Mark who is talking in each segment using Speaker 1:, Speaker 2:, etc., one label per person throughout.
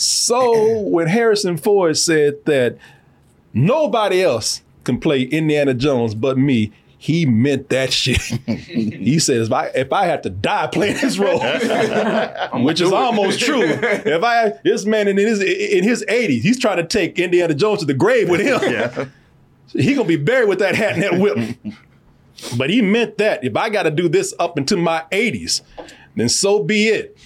Speaker 1: So when Harrison Ford said that nobody else can play Indiana Jones but me, he meant that shit. he says, if I if I have to die playing this role, which is almost true. If I this man in his in his 80s, he's trying to take Indiana Jones to the grave with him.
Speaker 2: Yeah.
Speaker 1: He gonna be buried with that hat and that whip. but he meant that if I got to do this up into my 80s, then so be it.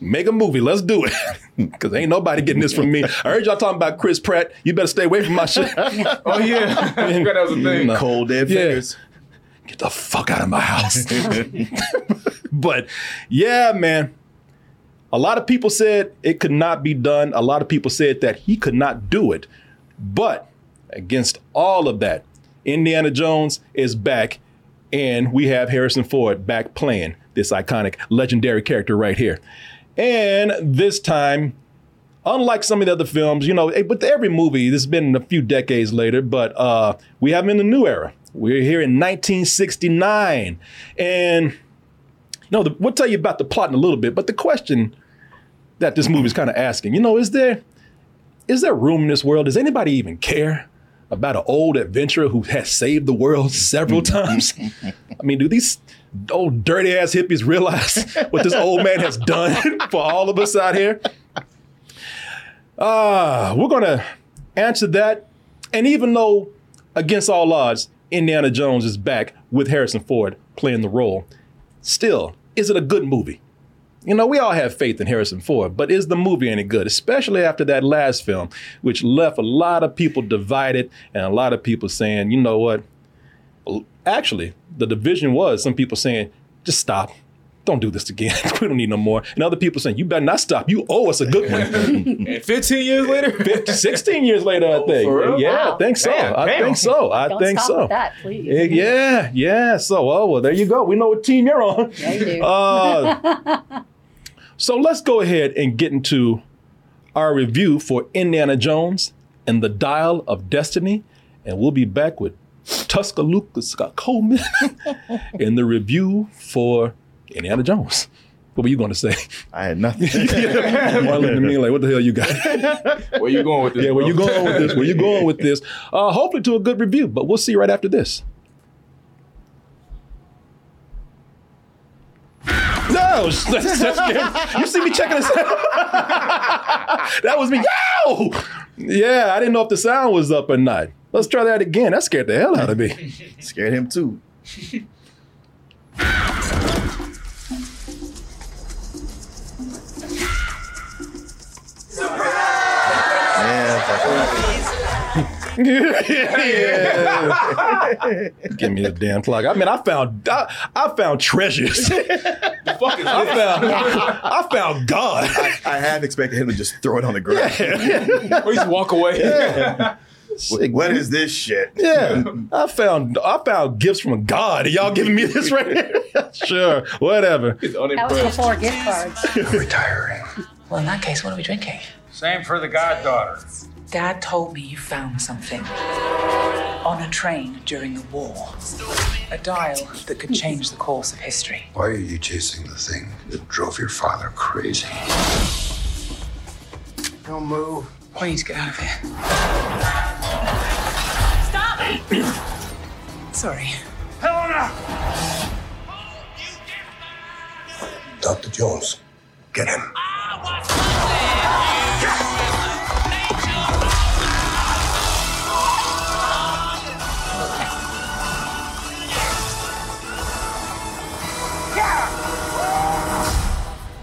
Speaker 1: Make a movie. Let's do it. Because ain't nobody getting this from me. I heard y'all talking about Chris Pratt. You better stay away from my shit.
Speaker 3: Oh yeah, I forgot that was a thing.
Speaker 1: No.
Speaker 2: Cold dead
Speaker 1: Yeah.
Speaker 2: fingers.
Speaker 1: Get the fuck out of my house. but yeah, man. A lot of people said it could not be done. A lot of people said that he could not do it. But against all of that, Indiana Jones is back, and we have Harrison Ford back playing this iconic, legendary character right here. And this time, unlike some of the other films, you know, eh, but every movie, this has been a few decades later, but uh, we have him in the new era. We're here in 1969. And, you know, the, we'll tell you about the plot in a little bit, but the question that this movie is kind of asking, you know, is there is there room in this world? Does anybody even care about an old adventurer who has saved the world several times? I mean, do these old dirty ass hippies realize what this old man has done for all of us out here? Ah, we're gonna answer that. And even though, against all odds, Indiana Jones is back with Harrison Ford playing the role, still, is it a good movie? You know, we all have faith in Harrison Ford, but is the movie any good? Especially after that last film, which left a lot of people divided and a lot of people saying, you know what? Actually, the division was some people saying, just stop. Don't do this again. we don't need no more. And other people saying, you better not stop. You owe us a good one.
Speaker 3: And 15 years later,
Speaker 1: 50, 16 years later, I think.
Speaker 3: for real?
Speaker 1: Yeah,
Speaker 4: Wow.
Speaker 1: I think so.
Speaker 3: Damn,
Speaker 1: I
Speaker 3: damn.
Speaker 1: think so. I
Speaker 4: Don't
Speaker 1: think
Speaker 4: stop
Speaker 1: so.
Speaker 4: with that, please.
Speaker 1: Eh, Yeah, yeah. So, oh, well, there you go. We know what team you're on.
Speaker 4: Yeah, you do.
Speaker 1: Uh, so let's go ahead and get into our review for Indiana Jones and the Dial of Destiny. And we'll be back with Tuscaloosa Scott Coleman in the review for Indiana Jones. What were you going to say?
Speaker 2: I had nothing.
Speaker 1: Marlon looking at me like, what the hell you got?
Speaker 3: where you going with this?
Speaker 1: Yeah, where
Speaker 3: bro?
Speaker 1: you going with this? Where you going with this? Uh, hopefully to a good review, but we'll see right after this. No, that's, that's scary. you see me checking this out. that was me. Yow! Yeah, I didn't know if the sound was up or not. Let's try that again. That scared the hell out of me.
Speaker 2: Scared him too. Yeah,
Speaker 1: Give me the damn plug. I mean, I found I, I found treasures.
Speaker 3: The fuck is
Speaker 1: I found I found God.
Speaker 2: I had expected him to just throw it on the ground.
Speaker 3: Or you just walk away.
Speaker 2: What- what is this shit?
Speaker 1: Yeah, I found I found gifts from God. Are y'all giving me this right here? sure, whatever.
Speaker 3: He's
Speaker 4: That was
Speaker 3: unimpressed.
Speaker 4: before gift cards.
Speaker 5: Retiring.
Speaker 6: Well, in that case, what are we drinking?
Speaker 5: Same for the goddaughter.
Speaker 6: Dad told me you found something on a train during the war. A dial that could change the course of history.
Speaker 7: Why are you chasing the thing that drove your father crazy?
Speaker 5: Don't move.
Speaker 6: Please get out of here. Stop! Sorry.
Speaker 5: Helena!
Speaker 7: Dr. Jones, get him.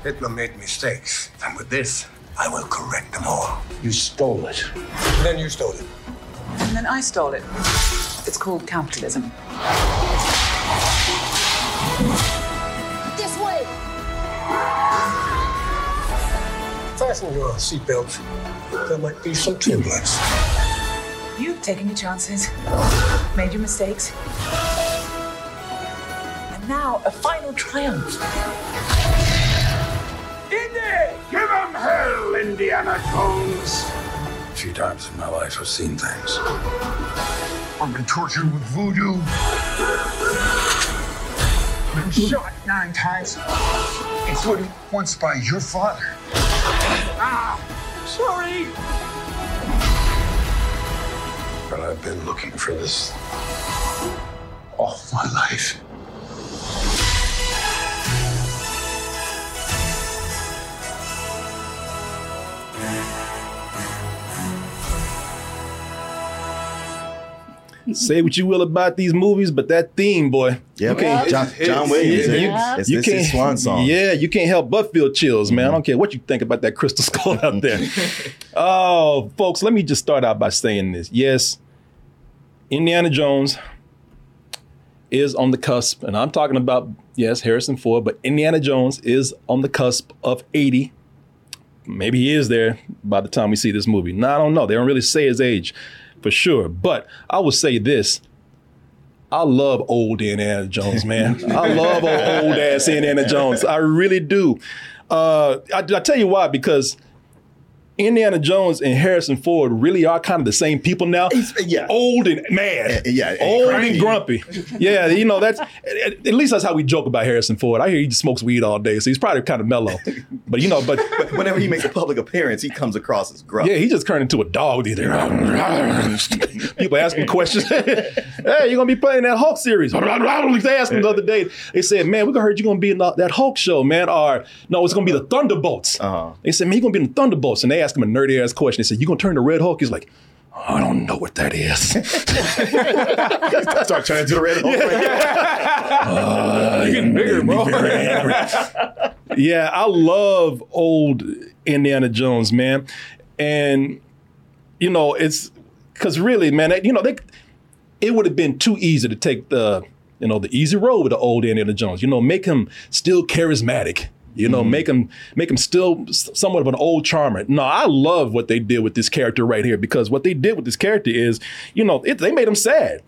Speaker 7: Hitler made mistakes, and with this, I will correct them all. You stole it. Then you stole it.
Speaker 6: And then I stole it. It's called capitalism.
Speaker 4: This way.
Speaker 7: Fasten your seatbelt. There might be some turbulence.
Speaker 6: You've taken your chances, made your mistakes. And now a final triumph.
Speaker 5: Give him hell, Indiana Jones!
Speaker 7: A few times in my life, I've seen things.
Speaker 5: I've been tortured with voodoo. I've Been shot nine times, including once by your father.
Speaker 3: Ah, sorry.
Speaker 7: But I've been looking for this all my life.
Speaker 1: Say what you will about these movies, but that theme, boy.
Speaker 2: Yeah,
Speaker 1: you can't,
Speaker 2: John, John Williams.
Speaker 1: Yeah,
Speaker 2: it-
Speaker 1: you- eh?
Speaker 2: it's,
Speaker 1: you
Speaker 2: it's his swan song.
Speaker 1: Yeah, you can't help but feel chills, man. I don't mm-hmm. care what you think about that crystal skull out mm-hmm. there. oh, folks, let me just start out by saying this. Yes, Indiana Jones is on the cusp, and I'm talking about, yes, Harrison Ford, but Indiana Jones is on the cusp of 80. Maybe he is there by the time we see this movie. No, I don't know. They don't really say his age for sure. But I will say this. I love old Indiana Jones, man. I love old, old ass Indiana Jones. I really do. Uh, I, I tell you why, because Indiana Jones and Harrison Ford really are kind of the same people now.
Speaker 2: yeah.
Speaker 1: Old and mad.
Speaker 2: Yeah, and
Speaker 1: Old
Speaker 2: cranky.
Speaker 1: and grumpy. Yeah, you know, that's at, least that's how we joke about Harrison Ford. I hear he just smokes weed all day, so he's probably kind of mellow. But you know, but
Speaker 2: Whenever he makes a public appearance, he comes across as grumpy.
Speaker 1: yeah, he just turned into a dog days. People asking questions. hey, you're gonna be playing that Hulk series. they asked him the other day. They said, "Man, we heard you're gonna be in that Hulk show, man." Or no, it's gonna be the Thunderbolts.
Speaker 2: Uh-huh.
Speaker 1: They said, "Man, you're gonna be in the Thunderbolts." And they asked him a nerdy ass question. They said, "You gonna turn to Red Hulk?" He's like, "I don't know what that is."
Speaker 2: Start turning to the red Hulk.
Speaker 3: You're uh, getting bigger, bro.
Speaker 1: yeah, I love old Indiana Jones, man. And you know, it's because really, man, you know, they it would have been too easy to take the you know the easy road with the old Indiana Jones. You know, make him still charismatic. You know, mm-hmm. make him make him still somewhat of an old charmer. No, I love what they did with this character right here because what they did with this character is, you know, it, they made him sad.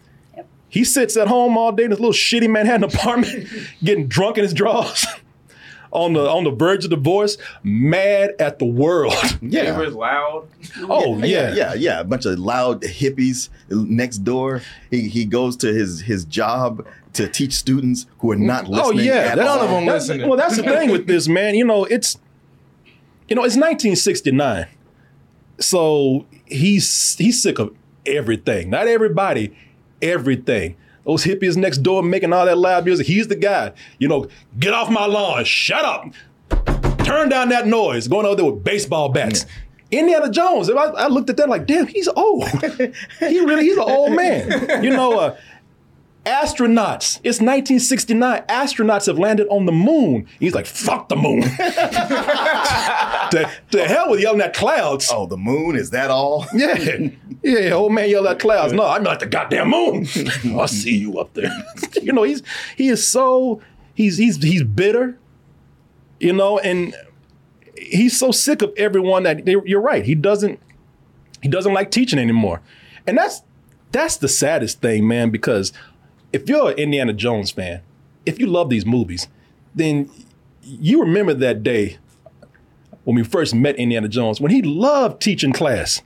Speaker 1: He sits at home all day in his little shitty Manhattan apartment, getting drunk in his drawers, on the on the verge of divorce, mad at the world.
Speaker 2: Yeah.
Speaker 3: it was loud.
Speaker 1: Oh yeah,
Speaker 2: yeah, yeah, yeah. A bunch of loud hippies next door. He he goes to his his job to teach students who are not mm.
Speaker 1: oh,
Speaker 2: listening.
Speaker 1: Oh yeah,
Speaker 2: at
Speaker 1: that's,
Speaker 2: all.
Speaker 3: None of them
Speaker 1: that's-
Speaker 3: listening.
Speaker 1: Well, that's the thing with this man. You know, it's you know it's 1969, so he's he's sick of everything. Not everybody, everything. Those hippies next door making all that loud music. He's the guy. You know, get off my lawn. Shut up. Turn down that noise. Going over there with baseball bats. Indiana Jones. I, I looked at that like, damn, he's old. he really, he's an old man. You know, uh, astronauts. It's 1969. Astronauts have landed on the moon. He's like, fuck the moon. to, to hell with yelling at clouds.
Speaker 2: Oh, the moon is that all?
Speaker 1: Yeah. Yeah, old man yell at clouds. No, I'm not the goddamn moon. I see you up there. you know, he's he is so he's he's he's bitter, you know, and he's so sick of everyone that you're right. He doesn't he doesn't like teaching anymore. And that's that's the saddest thing, man, because if you're an Indiana Jones fan, if you love these movies, then you remember that day when we first met Indiana Jones, when he loved teaching class.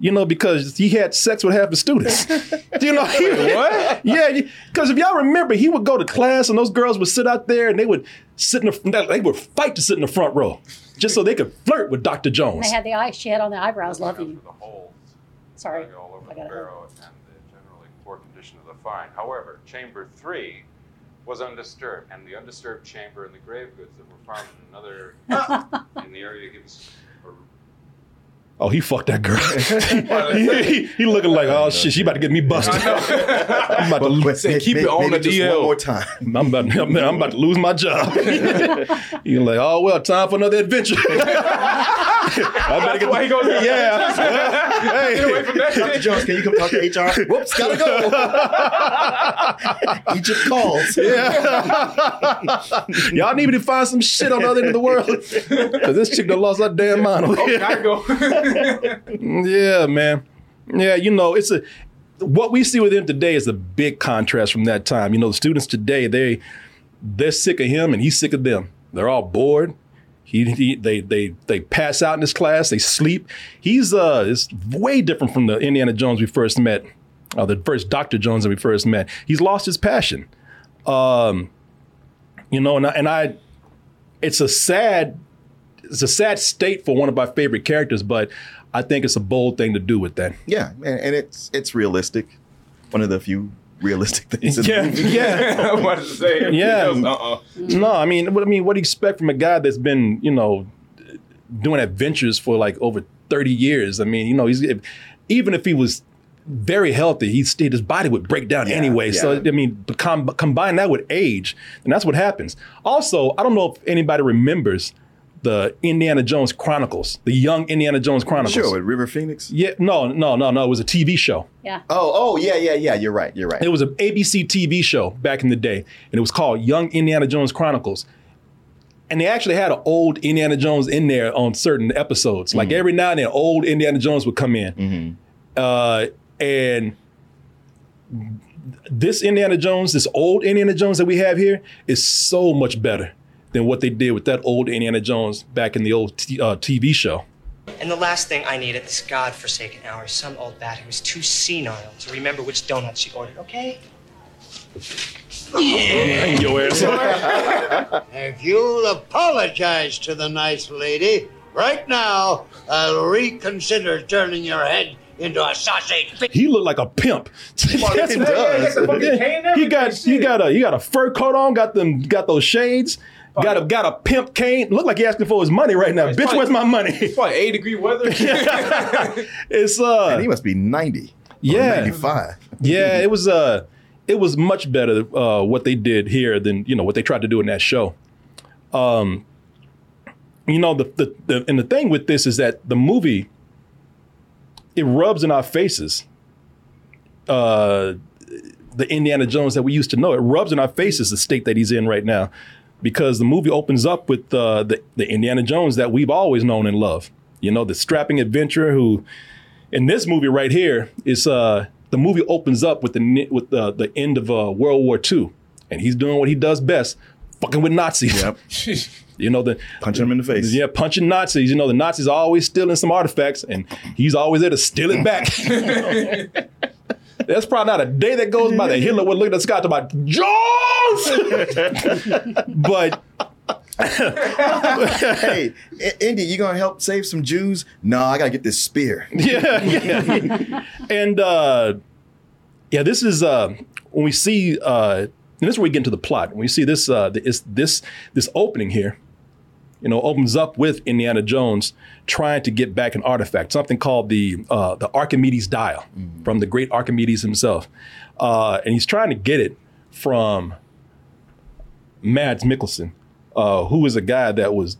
Speaker 1: You know, because he had sex with half the students. Do you know, he, what? Yeah, because if y'all remember, he would go to class and those girls would sit out there and they would sit in the they would fight to sit in the front row just so they could flirt with Dr. Jones.
Speaker 4: They had the eye. She had on the eyebrows. Love you.
Speaker 8: The holes
Speaker 4: Sorry,
Speaker 8: all over
Speaker 4: I
Speaker 8: the
Speaker 4: got it.
Speaker 8: barrel and the generally poor condition of the find. However, chamber three was undisturbed, and the undisturbed chamber and the grave goods that were found in another in the area gives. Or-
Speaker 1: Oh, he fucked that girl. he, he- he looking like, oh shit, she about to get me busted. I'm about to lose.
Speaker 3: Say, keep it on
Speaker 2: maybe
Speaker 3: the
Speaker 2: just
Speaker 3: DL.
Speaker 2: one more time.
Speaker 1: I'm about, I'm, I'm about to lose my job. You're like, oh well, time for another adventure. I better get
Speaker 3: why he goes-
Speaker 1: Yeah.
Speaker 3: Get away
Speaker 1: hey.
Speaker 3: from that
Speaker 2: Dr. Jones, can you come talk to HR? Whoops, gotta go. Egypt calls. Yeah.
Speaker 1: Y'all need me to find some shit on the other end of the world. Cause this chick done lost her damn mind.
Speaker 3: Oh, gotta go.
Speaker 1: Yeah, man. Yeah, you know, it's a what we see with him today is a big contrast from that time. You know, the students today, they they're sick of him and he's sick of them. They're all bored. He, he they they they pass out in his class, they sleep. He's uh is way different from the Indiana Jones we first met, uh, the first Dr. Jones that we first met. He's lost his passion. Um, you know, and I, and I it's a sad it's a sad state for one of my favorite characters, but I think it's a bold thing to do with that.
Speaker 2: Yeah, and, and it's it's realistic. One of the few realistic things. in
Speaker 1: Yeah, yeah.
Speaker 3: I was to say.
Speaker 1: Yeah.
Speaker 3: Uh-uh.
Speaker 1: No, I mean, what I mean, what do you expect from a guy that's been, you know, doing adventures for like over thirty years? I mean, you know, he's even if he was very healthy, he still his body would break down
Speaker 2: Yeah,
Speaker 1: anyway. So. I mean, com- combine that with age, and that's what happens. Also, I don't know if anybody remembers the Indiana Jones Chronicles, the Young Indiana Jones Chronicles.
Speaker 2: Sure, with River Phoenix.
Speaker 1: Yeah, no, no, no, no. It was a TV show.
Speaker 4: Yeah.
Speaker 2: Oh, oh, yeah, yeah, yeah. You're right. You're right.
Speaker 1: It was an ABC TV show back in the day, and it was called Young Indiana Jones Chronicles. And they actually had an old Indiana Jones in there on certain episodes. Like every now and then, old Indiana Jones would come in. Uh, and this Indiana Jones, this old Indiana Jones that we have here, is so much better than what they did with that old Indiana Jones back in the old t- uh, TV show.
Speaker 9: And the last thing I need at this godforsaken hour is some old bat who is too senile to remember which donuts she ordered, okay?
Speaker 1: Hang your ass.
Speaker 5: If you'll apologize to the nice lady, right now, I'll reconsider turning your head into a sausage.
Speaker 1: He looked like a pimp. That's
Speaker 2: he does.
Speaker 3: the fucking cane and
Speaker 1: He got he got a he got a fur coat on, got them got those shades, got a got a pimp cane. Look like he asking for his money right now.
Speaker 3: It's
Speaker 1: Bitch,
Speaker 3: probably-
Speaker 1: where's my money?
Speaker 3: It's probably 80 degree weather.
Speaker 1: it's uh
Speaker 2: and he must be 90.
Speaker 1: Yeah.
Speaker 2: 95.
Speaker 1: yeah, it was uh it was much better uh what they did here than you know what they tried to do in that show. Um you know the the, the and the thing with this is that the movie it rubs in our faces uh the Indiana Jones that we used to know. It rubs in our faces the state that he's in right now because the movie opens up with uh, the, the Indiana Jones that we've always known and loved. You know, the strapping adventurer who, in this movie right here, is uh, the movie opens up with the with the, the end of uh, World War II, and he's doing what he does best, fucking with Nazis.
Speaker 2: Yep.
Speaker 1: You know the
Speaker 2: Punching him in the face.
Speaker 1: yeah, punching Nazis. You know, the Nazis are always stealing some artifacts, and he's always there to steal it back. There's probably not a day that goes by that Hitler would look at the sky and talk about Jones. but
Speaker 2: hey, Indy, you gonna help save some Jews? No, I gotta get this spear.
Speaker 1: yeah, yeah. and uh, yeah, this is uh, when we see, uh, and this is where we get into the plot. When we see this, uh, this this this opening here, you know, opens up with Indiana Jones trying to get back an artifact, something called the uh, the Archimedes dial from the great Archimedes himself, uh, and he's trying to get it from Mads Mikkelsen, uh, who is a guy that was.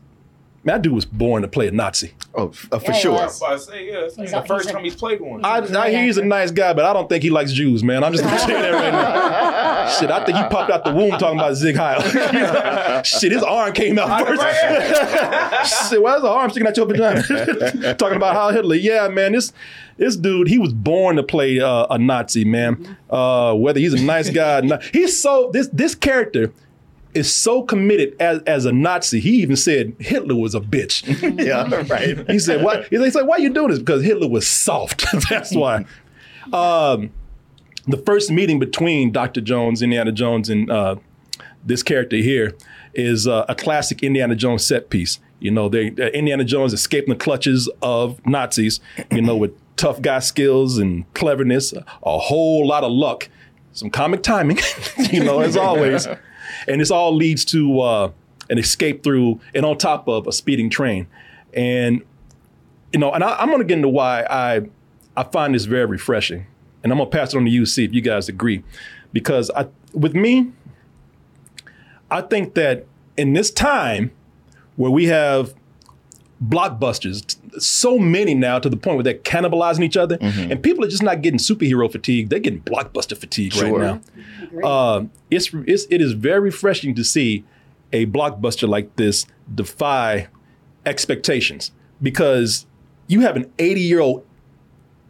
Speaker 1: That dude was born to play a Nazi.
Speaker 2: Oh, f- uh, for
Speaker 4: Yeah, he
Speaker 2: sure.
Speaker 4: was.
Speaker 3: I say, yeah, it's like
Speaker 4: He's
Speaker 3: the
Speaker 4: a-
Speaker 3: first
Speaker 4: he's a-
Speaker 3: time he's played one.
Speaker 1: I, I hear he's a nice guy, but I don't think he likes Jews, man. I'm just gonna say that right now. Shit, I think he popped out the womb talking about Sieg Heil. Shit, his arm came out first. Shit, why is the arm sticking out your vagina? talking about Heil Hitler. Yeah, man, this this dude, he was born to play uh, a Nazi, man. Uh, whether he's a nice guy, or not, he's so this this character is so committed as, as a Nazi. He even said Hitler was a bitch.
Speaker 2: Yeah, right.
Speaker 1: He said, "Why?" He's like, "Why you doing this?" Because Hitler was soft. That's why. Um, the first meeting between Dr. Jones, Indiana Jones, and uh, this character here is uh, a classic Indiana Jones set piece. You know, they uh, Indiana Jones escaping the clutches of Nazis. You know, with tough guy skills and cleverness, a whole lot of luck, some comic timing. you know, as always, and this all leads to uh, an escape through and on top of a speeding train, and you know, and I, I'm going to get into why I I find this very refreshing, and I'm going to pass it on to you see if you guys agree, because I with me, I think that in this time where we have blockbusters, so many now to the point where they're cannibalizing each other, and people are just not getting superhero fatigue; they're getting blockbuster fatigue
Speaker 2: Sure.
Speaker 1: right now. Uh, it's, it's it is very refreshing to see a blockbuster like this defy expectations because you have an 80 year old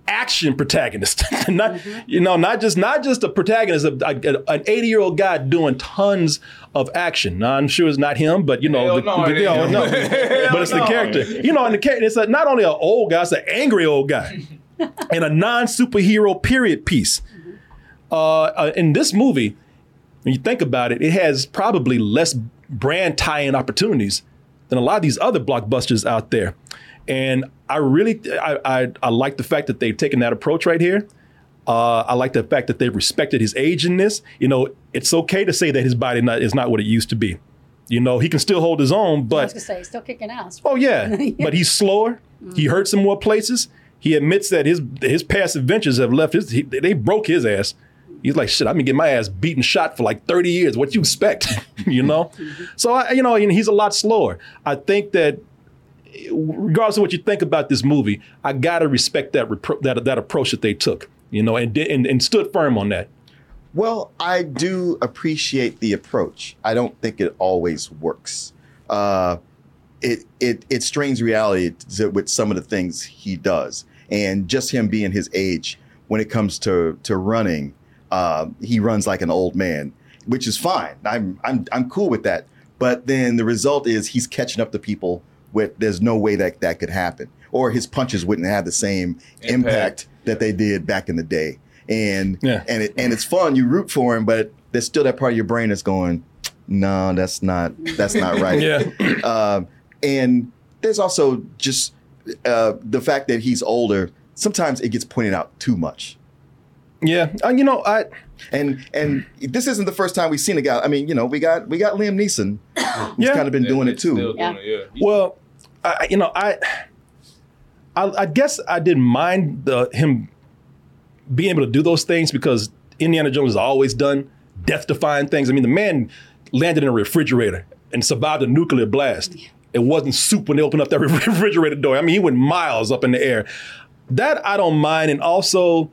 Speaker 1: action protagonist. Not you know not just not just a protagonist a, a- an 80 year old guy doing tons of action. Now, i'm sure it's not him but you know,
Speaker 3: Hell no, it
Speaker 1: you know, no. but it's the character. You know and the character it's a, not only an old guy it's an angry old guy and a non-superhero period piece. Uh, uh, in this movie when you think about it it has probably less brand tie-in opportunities than a lot of these other blockbusters out there. And I really, I, I, I like the fact that they've taken that approach right here. Uh, I like the fact that they've respected his age in this. You know, it's okay to say that his body not, is not what it used to be. You know, he can still hold his own, but
Speaker 4: I was gonna say, he's still kicking ass.
Speaker 1: Oh yeah, but he's slower. He hurts in more places. He admits that his his past adventures have left his. He, they broke his ass. He's like, shit. I've been getting my ass beaten, shot for like thirty years. What you expect, you know? so I, you know, and he's a lot slower. I think that, regardless of what you think about this movie, I gotta respect that repro- that that approach that they took. You know, and and, and stood firm on that.
Speaker 2: Well, I do appreciate the approach. I don't think it always works. Uh, it it it strains reality with some of the things he does, and just him being his age when it comes to to running, uh, he runs like an old man, which is fine. I'm I'm I'm cool with that. But then the result is he's catching up to people with there's no way that that could happen, or his punches wouldn't have the same impact that they did back in the day. And
Speaker 1: Yeah.
Speaker 2: and it and it's fun. You root for him, but there's still that part of your brain that's going, no, that's not that's not right.
Speaker 1: Yeah.
Speaker 2: Um, and there's also just uh, the fact that he's older. Sometimes it gets pointed out too much.
Speaker 1: Yeah, uh, you know, I
Speaker 2: And and this isn't the first time we've seen a guy. I mean, you know, we got we got Liam Neeson, who's
Speaker 1: Yeah.
Speaker 2: kind of been doing it too.
Speaker 3: Still
Speaker 4: Yeah.
Speaker 3: it, yeah.
Speaker 1: Well, I, you know, I, I, I guess I didn't mind the, him being able to do those things because Indiana Jones has always done death-defying things. I mean, the man landed in a refrigerator and survived a nuclear blast. It wasn't soup when they opened up that refrigerator door. I mean, he went miles up in the air. That I don't mind, and also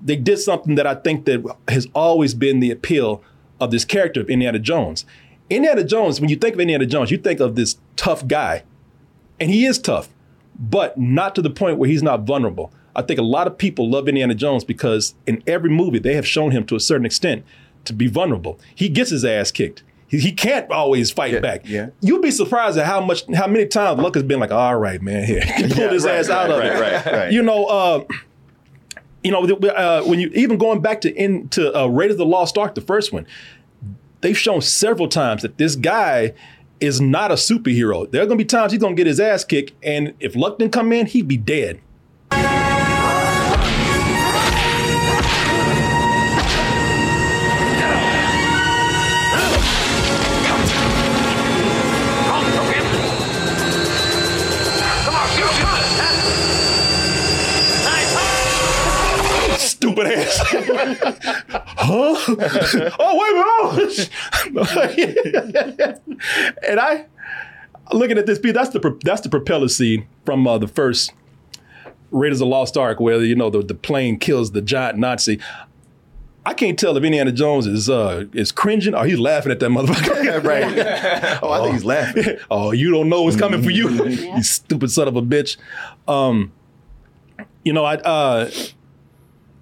Speaker 1: they did something that I think that has always been the appeal of this character of Indiana Jones. Indiana Jones, when you think of Indiana Jones, you think of this tough guy and he is tough, but not to the point where he's not vulnerable. I think a lot of people love Indiana Jones because in every movie they have shown him to a certain extent to be vulnerable. He gets his ass kicked. He, he can't always fight back.
Speaker 2: yeah.
Speaker 1: You'd be surprised at how much, how many times Luck has been like, "All right, man, here, pull his
Speaker 2: right,
Speaker 1: ass out
Speaker 2: right,
Speaker 1: of
Speaker 2: right,
Speaker 1: it."
Speaker 2: right, right.
Speaker 1: You know, uh, you know, uh, when you even going back to into uh, Raiders of the Lost Ark, the first one, they've shown several times that this guy is not a superhero. There are gonna be times he's gonna get his ass kicked, and if luck didn't come in, he'd be dead. Stupid ass. huh? oh, wait. Oh. and I, looking at this piece, that's the that's the propeller scene from uh, the first Raiders of the Lost Ark, where you know the, the plane kills the giant Nazi. I can't tell if Indiana Jones is uh, is cringing or he's laughing at that motherfucker.
Speaker 2: right. Oh, I think he's laughing.
Speaker 1: oh, you don't know what's coming for you, you stupid son of a bitch. Um, you know, I uh,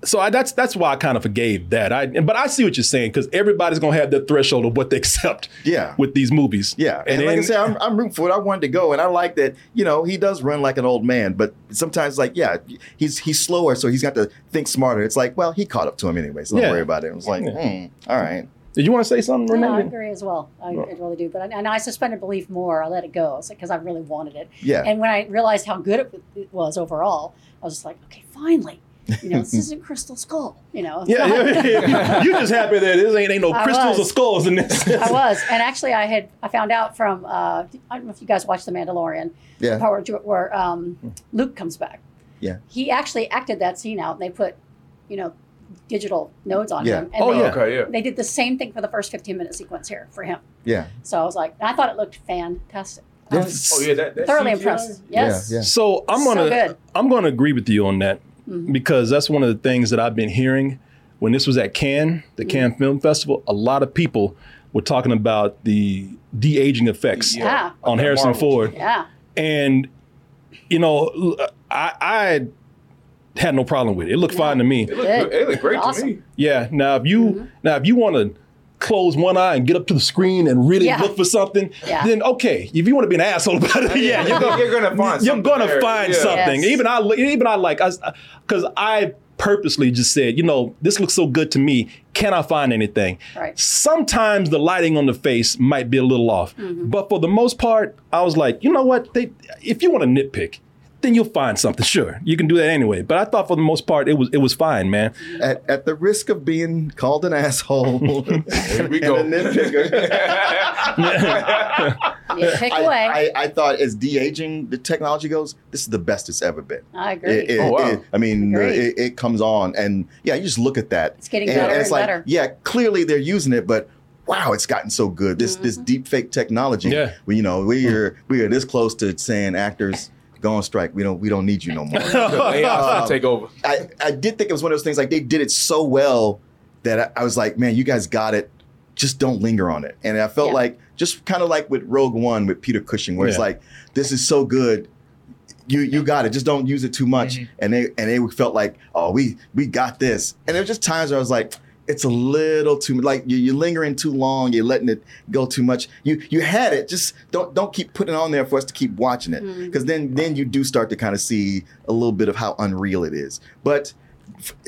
Speaker 1: so I, that's that's why I kind of forgave that. I but I see what you're saying because everybody's gonna have their threshold of what they accept.
Speaker 2: Yeah.
Speaker 1: with these movies.
Speaker 2: Yeah, and, like I
Speaker 1: then-
Speaker 2: said, I'm, I'm rooting for it. I wanted to go, and I like that. You know, he does run like an old man, but sometimes, like, yeah, he's he's slower, so he's got to think smarter. It's like, well, he caught up to him anyway, so don't
Speaker 1: Yeah.
Speaker 2: worry about it. It was like, hmm, all right.
Speaker 1: Did you want to say something,
Speaker 4: No, I
Speaker 1: Renee?
Speaker 4: agree as well. I, I really do. But I, and I suspended belief more. I let it go because I really wanted it.
Speaker 2: Yeah.
Speaker 4: And when I realized how good it, it was overall, I was just like, okay, finally. You know, this isn't Crystal Skull. You know.
Speaker 1: Yeah, yeah, yeah. you just happy that there ain't, ain't no
Speaker 4: I
Speaker 1: crystals or skulls in this.
Speaker 4: I was, and actually, I had I found out from uh, I don't know if you guys watched The Mandalorian,
Speaker 2: Yeah.
Speaker 4: the part where, where um, Luke comes back.
Speaker 2: Yeah.
Speaker 4: He actually acted that scene out, and they put, you know, digital nodes on
Speaker 2: Yeah.
Speaker 4: him. And
Speaker 1: Oh,
Speaker 4: they,
Speaker 1: yeah.
Speaker 3: Okay, yeah.
Speaker 4: They did the same thing for the first 15 minute sequence here for him.
Speaker 2: Yeah.
Speaker 4: So I was like, I thought it looked fantastic. I was
Speaker 3: Oh yeah, that, that
Speaker 4: thoroughly
Speaker 3: CGI?
Speaker 4: impressed. Yes.
Speaker 2: Yeah, yeah.
Speaker 1: So I'm gonna
Speaker 4: good.
Speaker 1: I'm gonna agree with you on that
Speaker 4: Mhm.
Speaker 1: because that's one of the things that I've been hearing when this was at Cannes, the
Speaker 4: Mm-hmm.
Speaker 1: Cannes Film Festival. A lot of people were talking about the de aging effects
Speaker 4: Yeah.
Speaker 1: on
Speaker 3: Like
Speaker 1: Harrison
Speaker 3: Marvels.
Speaker 1: Ford,
Speaker 4: Yeah.
Speaker 1: and you know I, I had no problem with it. It looked fine to me.
Speaker 3: It looked,
Speaker 4: Good.
Speaker 3: good. It looked great
Speaker 4: Awesome.
Speaker 3: to me.
Speaker 1: Yeah. Now if you
Speaker 4: Mm-hmm.
Speaker 1: now if you want to close one eye and get up to the screen and really
Speaker 4: Yeah.
Speaker 1: look for something,
Speaker 4: Yeah.
Speaker 1: then okay. If you want to be an asshole about it, yeah, you're gonna,
Speaker 3: You're gonna find
Speaker 1: you're
Speaker 3: something
Speaker 1: gonna
Speaker 3: there.
Speaker 1: find
Speaker 3: Yeah.
Speaker 1: something.
Speaker 4: Yes.
Speaker 1: Even I, even I like, because I purposely just said, you know, this looks so good to me. Can I find anything?
Speaker 4: Right.
Speaker 1: Sometimes the lighting on the face might be a little off,
Speaker 4: Mm-hmm.
Speaker 1: but for the most part, I was like, you know what? They, if you want to nitpick, then you'll find something. Sure, you can do that anyway. But I thought for the most part, it was it was fine, man.
Speaker 2: At, at the risk of being called an asshole,
Speaker 3: Here we
Speaker 2: and
Speaker 3: go.
Speaker 2: a nitpicker,
Speaker 4: Yeah, pick
Speaker 2: I,
Speaker 4: away.
Speaker 2: I, I thought as de aging the technology goes, this is the best it's ever been.
Speaker 4: I agree.
Speaker 2: It, it-
Speaker 3: Oh, wow.
Speaker 2: it- I mean, uh, it, it comes on, and yeah, you just look at that.
Speaker 4: It's getting
Speaker 2: and,
Speaker 4: better
Speaker 2: and it's
Speaker 4: and
Speaker 2: like,
Speaker 4: better.
Speaker 2: yeah, clearly they're using it, but wow, it's gotten so good. This this
Speaker 4: Mm-hmm.
Speaker 2: deep fake technology.
Speaker 1: Yeah.
Speaker 2: we, you know, we are we are this close to saying actors go on strike. We don't we don't need you no more. Um,
Speaker 3: take over.
Speaker 2: I, I did think it was one of those things like they did it so well that I, I was like, man, you guys got it. Just don't linger on it. And I felt
Speaker 4: Yeah.
Speaker 2: like just kind of like with Rogue One with Peter Cushing, where it's like, this is so good. You you got it. Just don't use it too much. And they and they felt like, oh, we we got this. And there were just times where I was like, it's a little too like you, you're lingering too long. You're letting it go too much. You you had it. Just don't don't keep putting it on there for us to keep watching it hmm. because then then you do start to kind of see a little bit of how unreal it is. But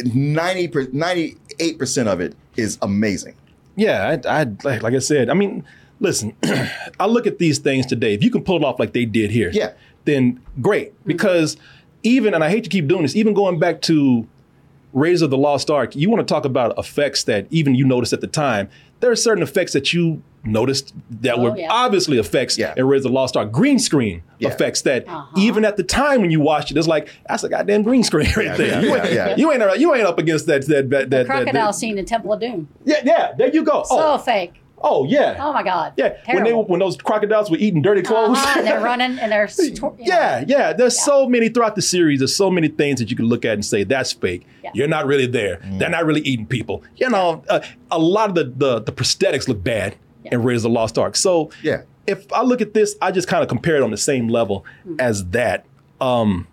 Speaker 2: 90 98 percent of it is amazing.
Speaker 1: Yeah, I, I like, like I said. I mean, listen, I look at these things today. If you can pull it off like they did here,
Speaker 2: Yeah.
Speaker 1: then great. Hmm. Because even, and I hate to keep doing this, even going back to Raiders of the Lost Ark, you want to talk about effects that even you noticed at the time. There are certain effects that you noticed that
Speaker 4: Oh,
Speaker 1: were
Speaker 4: yeah.
Speaker 1: obviously effects
Speaker 2: Yeah.
Speaker 1: in Raiders of the Lost Ark. Green screen
Speaker 2: Yeah.
Speaker 1: effects that
Speaker 4: Uh-huh.
Speaker 1: even at the time when you watched it, it's like that's a goddamn green screen right
Speaker 2: Yeah,
Speaker 1: there.
Speaker 2: yeah,
Speaker 1: you, ain't,
Speaker 2: yeah, yeah.
Speaker 1: you ain't you ain't up against that that that,
Speaker 4: the
Speaker 1: that,
Speaker 4: crocodile
Speaker 1: that-
Speaker 4: scene in Temple of Doom.
Speaker 1: yeah, yeah, there you go.
Speaker 4: So
Speaker 1: oh,
Speaker 4: fake.
Speaker 1: Oh yeah.
Speaker 4: Oh my God.
Speaker 1: Yeah, when they
Speaker 4: Terrible.
Speaker 1: when those crocodiles were eating dirty clothes.
Speaker 4: Uh-huh, and they're running and they're. stor- you know.
Speaker 1: yeah, yeah. There's
Speaker 4: Yeah.
Speaker 1: so many throughout the series. There's so many things that you can look at and say that's fake.
Speaker 4: Yeah.
Speaker 1: You're not really there. They're not really eating people. You know, uh, a lot of the, the the prosthetics look bad
Speaker 4: Yeah.
Speaker 1: in Raiders of the Lost Ark. So
Speaker 2: Yeah.
Speaker 1: if I look at this, I just kind of compare it on the same level
Speaker 4: Hmm.
Speaker 1: as that. Um,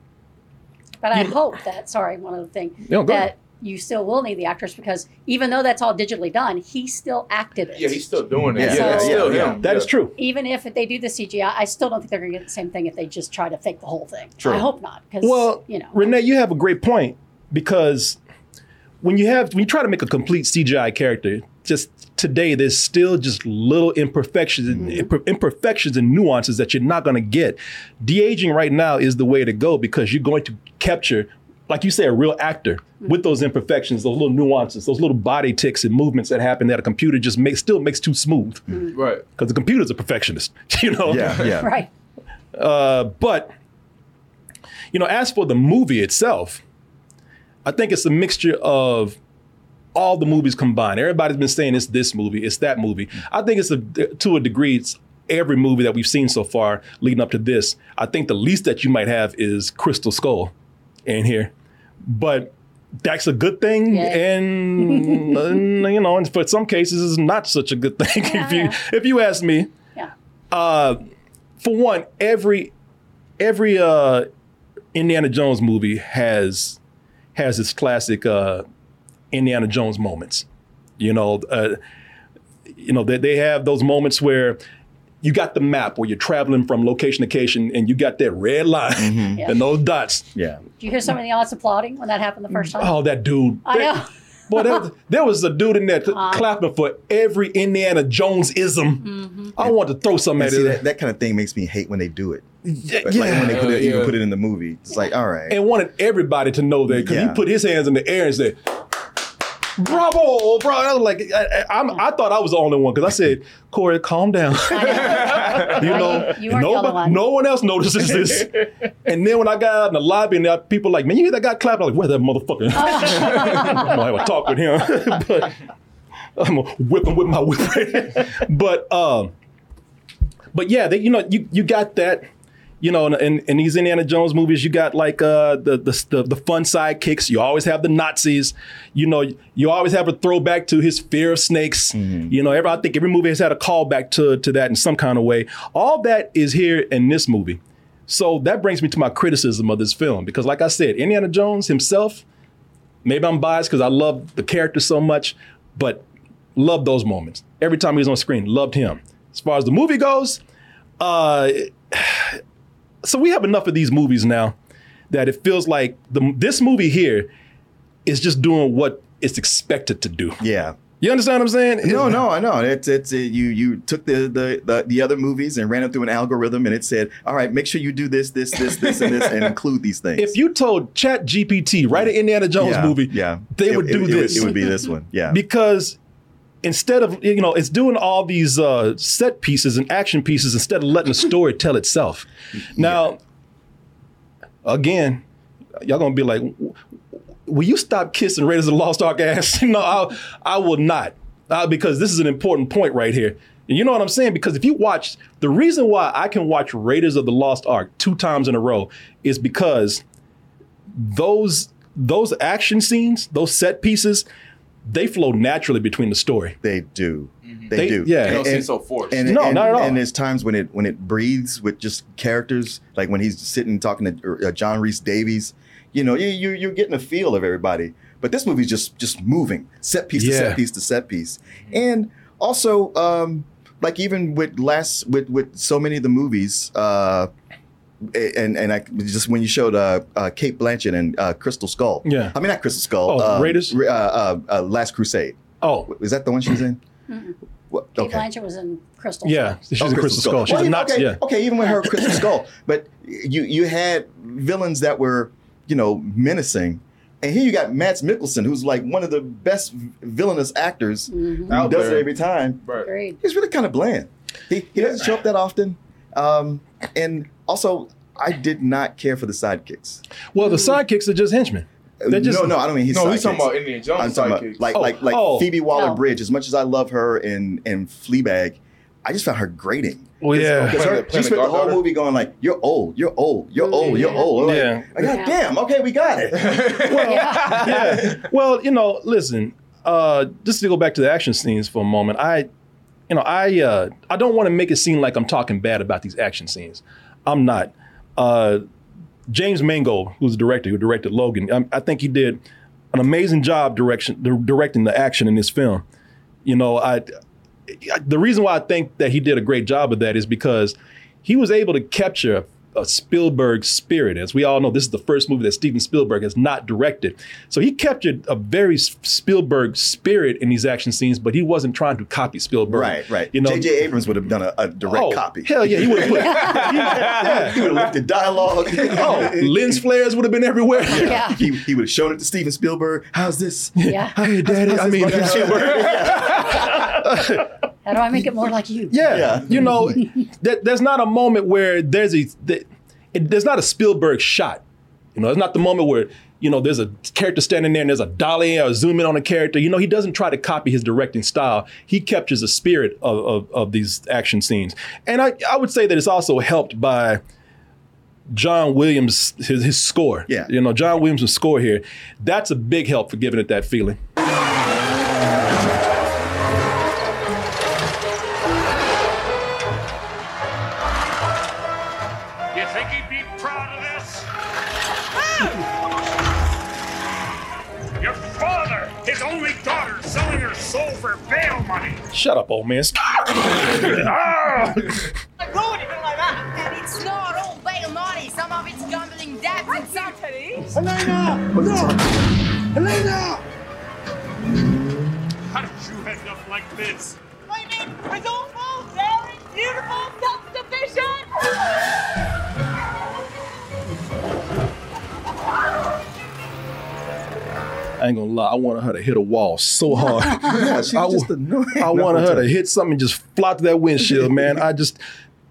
Speaker 4: But I hope that, sorry, one other thing,
Speaker 1: Yeah, go
Speaker 4: that
Speaker 1: ahead.
Speaker 4: You still will need the actors because even though that's all digitally done, he still acted it.
Speaker 3: Yeah, he's still doing it.
Speaker 2: Yeah,
Speaker 3: Yeah, it's
Speaker 4: yeah,
Speaker 3: still
Speaker 2: yeah.
Speaker 3: him.
Speaker 1: that is
Speaker 3: Yeah.
Speaker 1: true.
Speaker 4: even if they do the CGI, I still don't think they're going to get the same thing if they just try to fake the whole thing.
Speaker 2: True.
Speaker 4: I hope not, because
Speaker 1: Well,
Speaker 4: you know,
Speaker 1: Renee, you have a great point because when you have when you try to make a complete CGI character, just today there's still just little imperfections and mm-hmm. imper- imperfections and nuances that you're not going to get. De aging right now is the way to go because you're going to capture, like you say, a real actor with those imperfections, those little nuances, those little body ticks and movements that happen that a computer just makes still makes too smooth
Speaker 3: Right.
Speaker 1: because the computer's a perfectionist, you know.
Speaker 2: Yeah, yeah.
Speaker 4: right?
Speaker 1: Uh, but you know, as for the movie itself, I think it's a mixture of all the movies combined. Everybody's been saying it's this movie, it's that movie. I think it's a, to a degree, it's every movie that we've seen so far leading up to this. I think the least that you might have is Crystal Skull in here, but that's a good thing,
Speaker 4: Yeah.
Speaker 1: and you know, and for some cases, it's not such a good thing. if you
Speaker 4: Yeah.
Speaker 1: if you ask me,
Speaker 4: Yeah.
Speaker 1: uh, for one, every every uh, Indiana Jones movie has has its classic uh, Indiana Jones moments. You know, uh, you know they, they have those moments where you got the map where you're traveling from location to location, and you got that red line
Speaker 4: Yeah.
Speaker 1: and those dots.
Speaker 2: Yeah.
Speaker 4: Do you hear some of the audience applauding when that happened the first time?
Speaker 1: Oh, that dude!
Speaker 4: I
Speaker 1: That-
Speaker 4: know.
Speaker 1: Boy, there, was- there was a dude in there
Speaker 4: Uh-huh.
Speaker 1: clapping for every Indiana Jones ism.
Speaker 4: Mm-hmm.
Speaker 1: I want to throw something
Speaker 2: And
Speaker 1: at
Speaker 2: see,
Speaker 1: it.
Speaker 2: that, that kind of thing makes me hate when they do it.
Speaker 1: Yeah,
Speaker 2: Like when they put it,
Speaker 3: Yeah.
Speaker 2: even put it in the movie. It's like, all right.
Speaker 1: and wanted everybody to know that because
Speaker 2: Yeah.
Speaker 1: he put his hands in the air and said, "Bravo, bro!" I was like, I, I, I'm- I thought I was the only one because I said, "Corey, calm down." You know,
Speaker 4: You weren't the only
Speaker 1: nobody,
Speaker 4: one.
Speaker 1: no one else notices this. and then when I got out in the lobby and there people like, "Man, you hear that guy clapping?" I'm like, where that motherfucker?" I'm gonna have a talk with him, but I'm gonna whip him with my whip. but um, but yeah, they, you know, you you got that. You know, in, in, these Indiana Jones movies, you got like uh, the, the the the fun sidekicks. You always have the Nazis. You know, you always have a throwback to his fear of snakes. You know, every I think every movie has had a callback to to that in some kind of way. All that is here in this movie. So that brings me to my criticism of this film because, like I said, Indiana Jones himself. Maybe I'm biased because I love the character so much, but loved those moments. Every time he was on screen, loved him. As far as the movie goes, uh, so we have enough of these movies now that it feels like the this movie here is just doing what it's expected to do.
Speaker 2: Yeah.
Speaker 1: You understand what I'm saying?
Speaker 2: No, no, I know. It's it's uh, you you took the, the the the other movies and ran them through an algorithm, and it said, all right, make sure you do this, this, this, this, and this, and include these things.
Speaker 1: If you told Chat GPT, write an Indiana Jones
Speaker 2: yeah,
Speaker 1: movie,
Speaker 2: yeah,
Speaker 1: they
Speaker 2: It-
Speaker 1: would
Speaker 2: it-
Speaker 1: do
Speaker 2: it
Speaker 1: this.
Speaker 2: It would be this one. Yeah.
Speaker 1: because instead of you know it's doing all these uh, set pieces and action pieces instead of letting the story tell itself. Now again y'all gonna be like will you stop kissing raiders of the lost ark ass? No I, I will not Uh, because this is an important point right here. And you know what i'm saying? Because if you watch the reason why i can watch raiders of the lost ark two times in a row is because those those action scenes those set pieces they flow naturally between the story
Speaker 2: They do. They,
Speaker 1: They-
Speaker 2: do.
Speaker 1: yeah. They
Speaker 2: And-
Speaker 1: don't
Speaker 3: seem so forced.
Speaker 2: And,
Speaker 1: No,
Speaker 2: and-
Speaker 1: not at all.
Speaker 2: And there's times when it when it breathes with just characters, like when he's sitting talking to uh, John Rhys-Davies. You know, you, you you're getting a feel of everybody. But this movie's just just moving, set piece to set piece to set piece, and also um, like even with last with with so many of the movies. Uh, and and I just when you showed uh, uh, Cate Blanchett and uh, Crystal Skull,
Speaker 1: Yeah.
Speaker 2: I mean not Crystal Skull,
Speaker 1: Oh,
Speaker 2: um,
Speaker 1: Raiders?
Speaker 2: uh, uh, uh, Last Crusade.
Speaker 1: oh
Speaker 2: Was that the one she was in? What-
Speaker 4: Cate Blanchett was in Crystal. Skull.
Speaker 1: Yeah she's
Speaker 2: Oh,
Speaker 1: a crystal skull she's
Speaker 2: Well,
Speaker 1: a Nazi
Speaker 2: okay,
Speaker 1: yeah
Speaker 2: okay, even with her Crystal Skull, but you you had villains that were you know menacing, and here you got Mads Mikkelsen, who's like one of the best villainous actors.
Speaker 4: Mhm.
Speaker 3: Out
Speaker 2: does it every time.
Speaker 3: Right.
Speaker 2: He's really kind of bland. He he doesn't show up that often, um, and also I did not care for the sidekicks.
Speaker 1: well the sidekicks are just henchmen They're just-
Speaker 2: no, no, I don't mean he's
Speaker 3: No, he's talking about Indiana Jones
Speaker 2: I'm talking about
Speaker 3: sidekicks.
Speaker 2: like
Speaker 1: Oh,
Speaker 2: like like
Speaker 1: oh.
Speaker 2: Phoebe Waller. Bridge. As much as I love her in in Fleabag, I just found her grating.
Speaker 1: Well, yeah.
Speaker 2: Because her-
Speaker 3: the-
Speaker 2: she spent
Speaker 3: the
Speaker 2: the whole
Speaker 3: goddaughter?
Speaker 2: movie going like, "You're old, you're old, you're old, you're
Speaker 4: Yeah.
Speaker 2: old." I'm
Speaker 1: Yeah.
Speaker 2: Like, God
Speaker 4: Yeah.
Speaker 2: damn. Okay, we got it.
Speaker 4: Yeah.
Speaker 1: yeah. Well, you know, listen, uh, just to go back to the action scenes for a moment, I, you know, I, uh, I don't want to make it seem like I'm talking bad about these action scenes. I'm not. Uh, James Mangold, who's the director, who directed Logan, I, I think he did an amazing job direction di- directing the action in this film. You know, I, the reason why I think that he did a great job of that is because he was able to capture a Spielberg spirit. As we all know, this is the first movie that Steven Spielberg has not directed. So he captured a very Spielberg spirit in these action scenes, but he wasn't trying to copy Spielberg.
Speaker 2: right, right.
Speaker 1: You know,
Speaker 2: J.J. Abrams would have done a, a direct
Speaker 1: oh,
Speaker 2: copy.
Speaker 1: Hell yeah, he would have put. he, yeah.
Speaker 2: He would have left the dialogue.
Speaker 1: Oh, lens flares would have been everywhere.
Speaker 4: Yeah.
Speaker 2: He, he would have shown it to Steven Spielberg. How's this?
Speaker 4: Yeah.
Speaker 1: Hey, Daddy. I mean,
Speaker 4: How do I make it more like you?
Speaker 1: Yeah,
Speaker 2: Yeah.
Speaker 1: you know, that, there's not a moment where there's a that, it, there's not a Spielberg shot. You know, it's not the moment where you know there's a character standing there and there's a dolly or a zoom in on a character. You know, he doesn't try to copy his directing style. He captures the spirit of, of, of these action scenes, and I, I would say that it's also helped by. John Williams, his, his score.
Speaker 2: Yeah.
Speaker 1: You know, John Williams' score here, that's a big help for giving it that feeling. Shut up, old man. Ah!
Speaker 10: And it's not all bail money. Some of it's gambling debts and some.
Speaker 11: How did you end up like this?
Speaker 10: I mean, with awful, very beautiful self-sufficient.
Speaker 1: I ain't gonna lie, I wanted her to hit a wall so hard.
Speaker 2: Yeah, she's
Speaker 1: I
Speaker 2: just annoying.
Speaker 1: I wanted her to hit something and just fly through that windshield, man. I just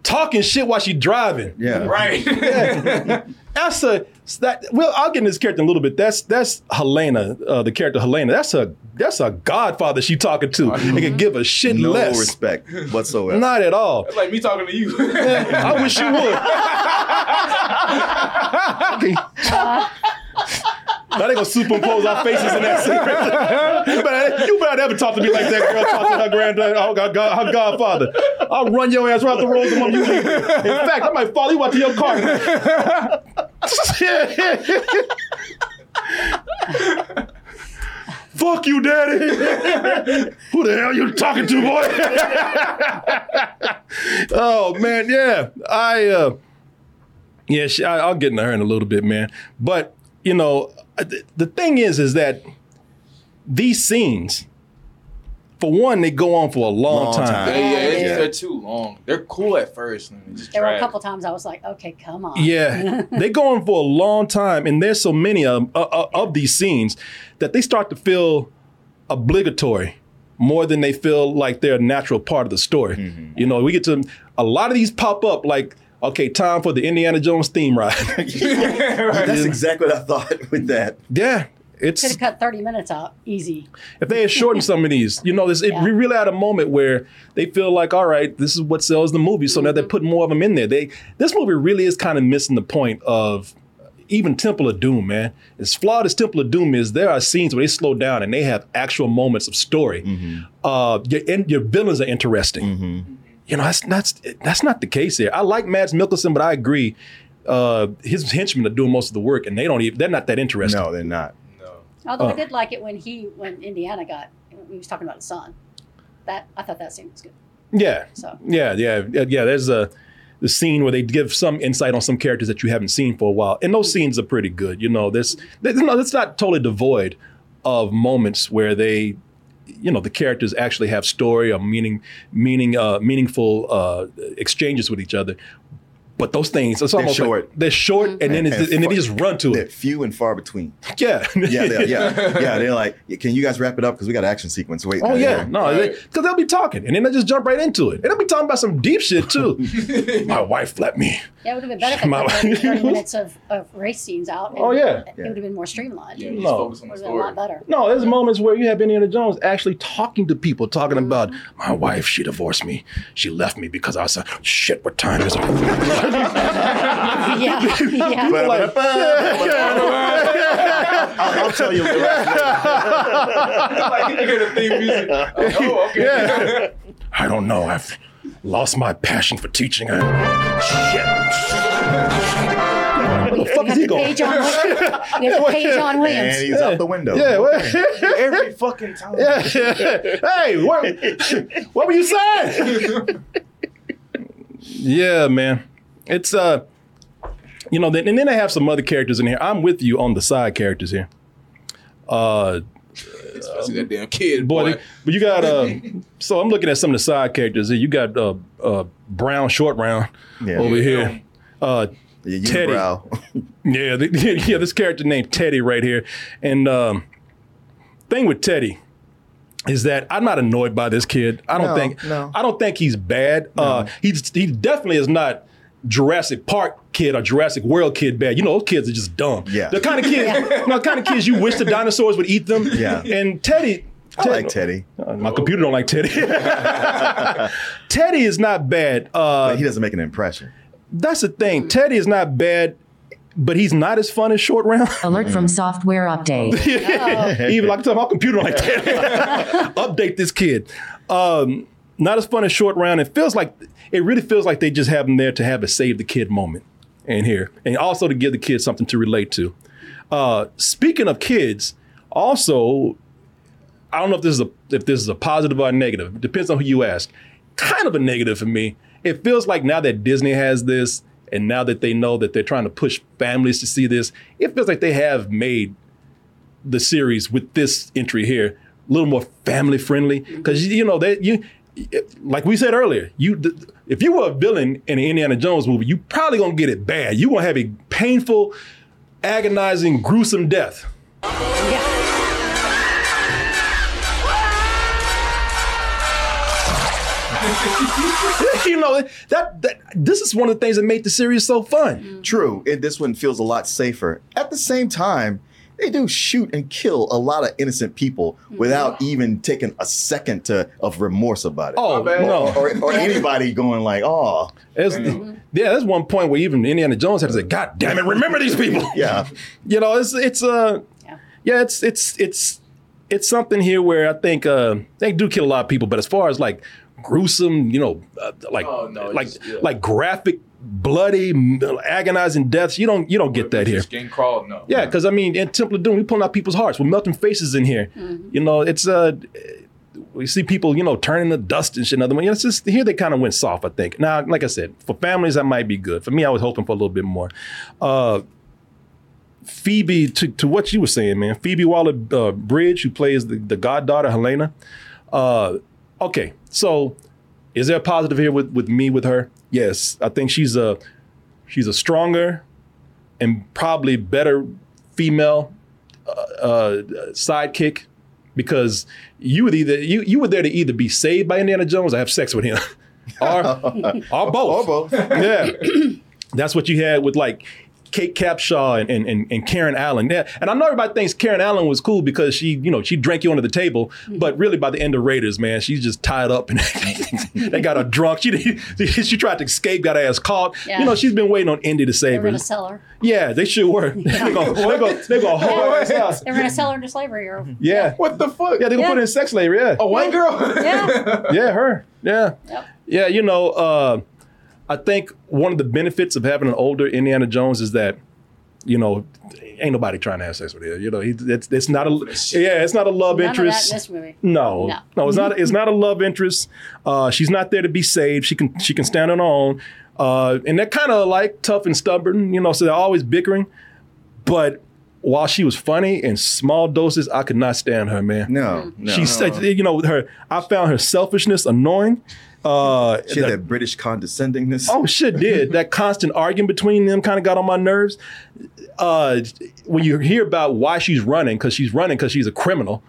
Speaker 1: talking shit while she driving.
Speaker 2: Yeah.
Speaker 3: Right.
Speaker 1: That's a that. Well, I'll get in this character in a little bit. That's that's Helena, uh, the character Helena. That's a that's a godfather she talking to. and can give a shit
Speaker 2: No
Speaker 1: less.
Speaker 2: respect whatsoever.
Speaker 1: Not at all.
Speaker 3: That's like me talking to you.
Speaker 1: I wish you would. Now they gonna superimpose our faces in that scene. you, better, you better never talk to me like that girl talk to her granddad, her, god- god- her godfather. I'll run your ass right the road to mom. You. In fact, I might follow you out to your car. Fuck you, daddy. Who the hell you talking to, boy? oh man, yeah. I uh yeah, she, I, I'll get into her in a little bit, man. But you know, uh, the, the thing is, is that these scenes, for one, they go on for a long,
Speaker 2: Long
Speaker 1: time.
Speaker 2: time.
Speaker 12: Yeah, yeah,
Speaker 4: Yeah, they
Speaker 12: they're too long. They're cool at first. And just
Speaker 4: There were a couple times I was like, okay, come on.
Speaker 1: Yeah, they go on for a long time, and there's so many of, of, of these scenes that they start to feel obligatory more than they feel like they're a natural part of the story. Mm-hmm. You know, we get to a lot of these pop up like, okay, time for the Indiana Jones theme ride.
Speaker 2: That's exactly what I thought with that.
Speaker 1: yeah, It's Could
Speaker 4: have cut 30 minutes out easy.
Speaker 1: if they had shortened some of these, you know, this it,
Speaker 4: Yeah.
Speaker 1: we really had a moment where they feel like, all right, this is what sells the movie, so now they're mm-hmm. putting more of them in there. They this movie really is kind of missing the point of even Temple of Doom, man. As flawed as Temple of Doom is, there are scenes where they slow down and they have actual moments of story. Mm-hmm. Uh, your and your villains are interesting. Mm-hmm. You know, that's that's that's not the case here. I like Mads Mikkelsen, but I agree. Uh, his henchmen are doing most of the work, and they don't even. They're not that interesting.
Speaker 2: No, they're not. No.
Speaker 4: Although
Speaker 1: Oh.
Speaker 4: I did like it when he, when Indiana got he was talking about his son. That, I thought that scene was good.
Speaker 1: Yeah.
Speaker 4: So.
Speaker 1: Yeah, yeah, yeah, yeah. There's a the scene where they give some insight on some characters that you haven't seen for a while, and those scenes are pretty good. You know, this, this no, it's not totally devoid of moments where they, you know, the characters actually have story or meaning, meaning, uh, meaningful uh, exchanges with each other. But those things, it's
Speaker 2: They're
Speaker 1: almost
Speaker 2: short.
Speaker 1: like they're short, and then it's, and then they just run to
Speaker 2: They're
Speaker 1: it.
Speaker 2: few and far between.
Speaker 1: Yeah,
Speaker 2: Yeah, they're, yeah, yeah. They're like, can you guys wrap it up because we got an action sequence. Wait.
Speaker 1: Oh
Speaker 2: uh,
Speaker 1: yeah, no, because they'll be talking, and then they just jump right into it, and they'll be talking about some deep shit too. My wife let me.
Speaker 4: Yeah, it would have been better if they
Speaker 1: My-
Speaker 4: cut 30, 30 minutes of, of race scenes out. and
Speaker 1: Oh, yeah.
Speaker 4: It would have been more streamlined.
Speaker 12: Yeah,
Speaker 4: It
Speaker 1: No.
Speaker 12: focus on the
Speaker 4: would have been a lot better.
Speaker 1: No, there's moments where you have Indiana Jones actually talking to people, talking about my wife. She divorced me. She left me because I said, "Shit, what time is it?"
Speaker 4: Yeah, yeah.
Speaker 1: Like,
Speaker 2: I'll, I'll tell you.
Speaker 12: like, you hear the theme music. Oh, okay.
Speaker 1: yeah. I don't know. I've lost my passion for teaching. I, shit. Where the fuck is he going?
Speaker 4: pay John, Wi- we have to pay John
Speaker 2: And
Speaker 4: Williams.
Speaker 2: he's out the window.
Speaker 1: Yeah, what?
Speaker 12: Every fucking time.
Speaker 1: yeah, Hey, what, what were you saying? yeah, man. It's uh, you know, then, and then they have some other characters in here. I'm with you on the side characters here. Uh,
Speaker 12: Especially that damn kid,
Speaker 1: boy,
Speaker 12: boy.
Speaker 1: they- but you got uh, so I'm looking at some of the side characters here. You got uh, uh, Brown, Short Round
Speaker 2: Yeah.
Speaker 1: over here. Uh,
Speaker 2: Yeah,
Speaker 1: Teddy. yeah, the, yeah, this character named Teddy right here. And um, thing with Teddy is that I'm not annoyed by this kid. I don't
Speaker 2: No,
Speaker 1: think
Speaker 2: no.
Speaker 1: I don't think he's bad. Uh, he's he definitely is not Jurassic Park kid or Jurassic World kid bad. You know, those kids are just dumb.
Speaker 2: Yeah.
Speaker 1: The kind of kids, you know, the kind of kids you wish the dinosaurs would eat them.
Speaker 2: Yeah.
Speaker 1: And Teddy.
Speaker 2: I like Teddy.
Speaker 1: Uh, my computer don't like Teddy. Teddy is not bad. Uh,
Speaker 2: But he doesn't make an impression.
Speaker 1: that's the thing. Teddy is not bad, but he's not as fun as Short Round.
Speaker 13: Alert from software update.
Speaker 1: Even like I tell my computer like that. Update this kid. Um, not as fun as Short Round. It feels like it really feels like they just have him there to have a save the kid moment in here, and also to give the kids something to relate to. Uh, speaking of kids, also, I don't know if this is a if this is a positive or a negative. It depends on who you ask. Kind of a negative for me. It feels like now that Disney has this, and now that they know that they're trying to push families to see this, it feels like they have made the series with this entry here a little more family friendly because you know that you like we said earlier you if you were a villain in an indiana jones movie you probably gonna get it bad you gonna have a painful agonizing gruesome death you know that, that this is one of the things that made the series so fun
Speaker 2: True. It, this one feels a lot safer. At the same time, they do shoot and kill a lot of innocent people without even taking a second to of remorse about it.
Speaker 1: oh
Speaker 12: bad.
Speaker 1: no
Speaker 2: Or, or anybody going like, oh,
Speaker 1: There's, yeah, there's one point where even Indiana Jones had to say, "God damn it, remember these people."
Speaker 2: yeah.
Speaker 1: you know, it's it's uh,
Speaker 4: Yeah.
Speaker 1: yeah, it's it's it's it's something here where I think uh, they do kill a lot of people, but as far as like gruesome, you know, uh, like
Speaker 12: Oh, no,
Speaker 1: like
Speaker 12: it's- yeah.
Speaker 1: like graphic, bloody, agonizing deaths, you don't you don't get that here.
Speaker 12: Skin crawled, no.
Speaker 1: Yeah, because I mean, in Temple of Doom, we're pulling out people's hearts. We're melting faces in here. You know, it's uh, we see people, you know, turning to dust and shit. Another one, you know, it's just here they kind of went soft. I think. Now, like I said, for families that might be good. For me, I was hoping for a little bit more. Uh, Phoebe, to, to what you were saying, man, Phoebe Waller uh, Bridge, who plays the, the goddaughter Helena. Uh, okay, so is there a positive here with, with me with her? Yes, I think she's a she's a stronger and probably better female uh, uh, sidekick because you would either you you were there to either be saved by Indiana Jones or have sex with him, or or both.
Speaker 2: Or both.
Speaker 1: yeah, that's what you had with like. Kate Capshaw and, and, and, and Karen Allen. Yeah. And I know everybody thinks Karen Allen was cool because she, you know, she drank you under the table. But really by the end of Raiders, man, she's just tied up and they got her drunk. She she tried to escape, got her ass caught.
Speaker 4: Yeah.
Speaker 1: You know, she's been waiting on Indy to
Speaker 4: They
Speaker 1: save
Speaker 4: were
Speaker 1: her.
Speaker 4: gonna sell her.
Speaker 1: Yeah, they sure were. They're gonna, they're gonna, they're gonna haul her ass out.
Speaker 4: They were gonna sell her into slavery. Or
Speaker 1: Yeah.
Speaker 12: What the fuck?
Speaker 1: Yeah, they gonna
Speaker 4: Yeah.
Speaker 1: put her in sex slavery. Yeah.
Speaker 12: A white girl?
Speaker 4: yeah,
Speaker 1: Yeah, her. Yeah.
Speaker 4: Yep.
Speaker 1: Yeah, you know, uh, I think one of the benefits of having an older Indiana Jones is that, you know, ain't nobody trying to have sex with her. You know, he, it's, it's not a yeah, it's not a love
Speaker 4: none of that
Speaker 1: interest.
Speaker 4: in this movie.
Speaker 1: No,
Speaker 4: No.
Speaker 1: no, it's not. It's not a love interest. Uh, she's not there to be saved. She can she can stand on her own, uh, and they're kind of like tough and stubborn, you know. So they're always bickering. But while she was funny in small doses, I could not stand her, man.
Speaker 2: No, no.
Speaker 1: She said, you know, her. I found her selfishness annoying. Uh,
Speaker 2: She had
Speaker 1: the-
Speaker 2: that British condescendingness.
Speaker 1: Oh shit, did that constant arguing between them kind of got on my nerves. Uh, when you hear about why she's running, because she's running because she's a criminal,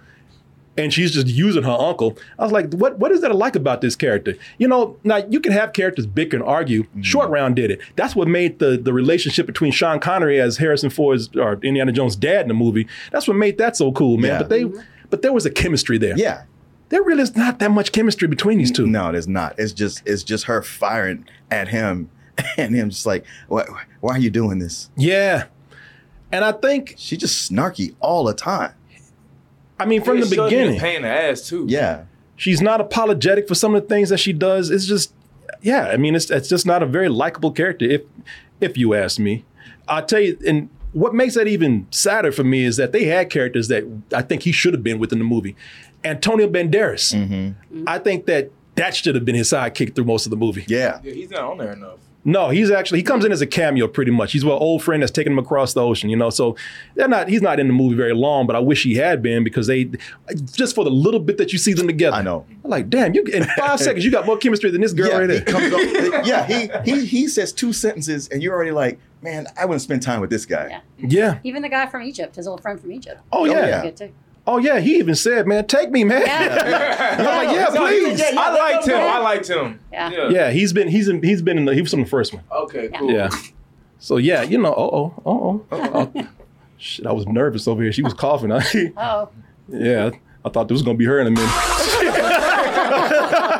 Speaker 1: and she's just using her uncle. I was like, what What is that like about this character? You know, now you can have characters bicker and argue. Short Round did it. That's what made the the relationship between Sean Connery as Harrison Ford's or Indiana Jones' dad in the movie. That's what made that so cool, man.
Speaker 2: Yeah.
Speaker 1: But they, but there was a chemistry there.
Speaker 2: Yeah.
Speaker 1: There really is not that much chemistry between these two.
Speaker 2: No, there's not. It's just it's just her firing at him and him just like, why, why are you doing this?
Speaker 1: Yeah. And I think
Speaker 2: she just snarky all the time.
Speaker 1: I mean, from
Speaker 12: Yeah,
Speaker 1: the
Speaker 12: she wasn't even
Speaker 1: beginning,
Speaker 12: Pain in the ass too.
Speaker 2: Yeah.
Speaker 1: she's not apologetic for some of the things that she does. It's just, yeah, I mean, it's it's just not a very likable character, if if you ask me. I'll tell you, and what makes that even sadder for me is that they had characters that I think he should have been within the movie. Antonio Banderas, mm-hmm. I think that that should have been his sidekick through most of the movie.
Speaker 2: Yeah.
Speaker 12: Yeah, he's not on there enough.
Speaker 1: No, he's actually he comes in as a cameo pretty much. He's an old friend that's taking him across the ocean, you know. So they're not he's not in the movie very long, but I wish he had been because they just for the little bit that you see them together. I
Speaker 2: know.
Speaker 1: I'm like, damn, you in five seconds you got more chemistry than this girl
Speaker 2: yeah,
Speaker 1: right
Speaker 2: he
Speaker 1: there.
Speaker 2: comes up, yeah, he he he says two sentences and you're already like, man, I wouldn't spend time with this guy.
Speaker 1: Yeah. yeah.
Speaker 4: Even the guy from Egypt, his old friend from Egypt.
Speaker 1: Oh
Speaker 4: He was
Speaker 1: yeah.
Speaker 4: Good too.
Speaker 1: Oh yeah, he even said, man, take me, man. I'm like, yeah,
Speaker 12: No, he-
Speaker 1: please.
Speaker 12: I liked him. I liked him.
Speaker 4: Yeah.
Speaker 1: Yeah, he's been he's in he's been in the he was on the first one.
Speaker 12: Okay, cool.
Speaker 1: Yeah. So yeah, you know, oh oh oh oh. Shit, I was nervous over here. She was coughing.
Speaker 4: Oh.
Speaker 1: yeah, I thought this was gonna be her in a minute.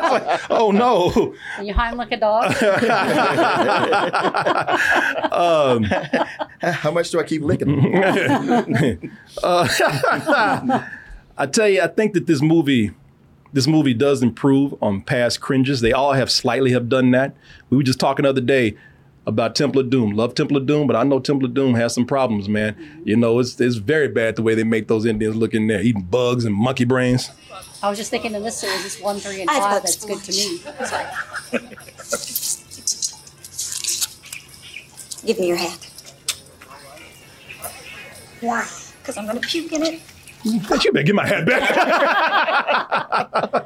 Speaker 1: oh no.
Speaker 4: And you like a dog.
Speaker 1: um,
Speaker 2: How much do I keep licking?
Speaker 1: uh, I tell you, I think that this movie, this movie does improve on past cringes. They all have slightly have done that. We were just talking the other day about Temple of Doom. Love Temple of Doom, but I know Temple of Doom has some problems, man. Mm-hmm. You know, it's it's very bad the way they make those Indians look in there, eating bugs and monkey brains.
Speaker 4: I was just thinking in this series, it's one, three, and five. That's good to me.
Speaker 14: Give me your hat. Why? Because I'm going to puke in it.
Speaker 1: You better get my hat back.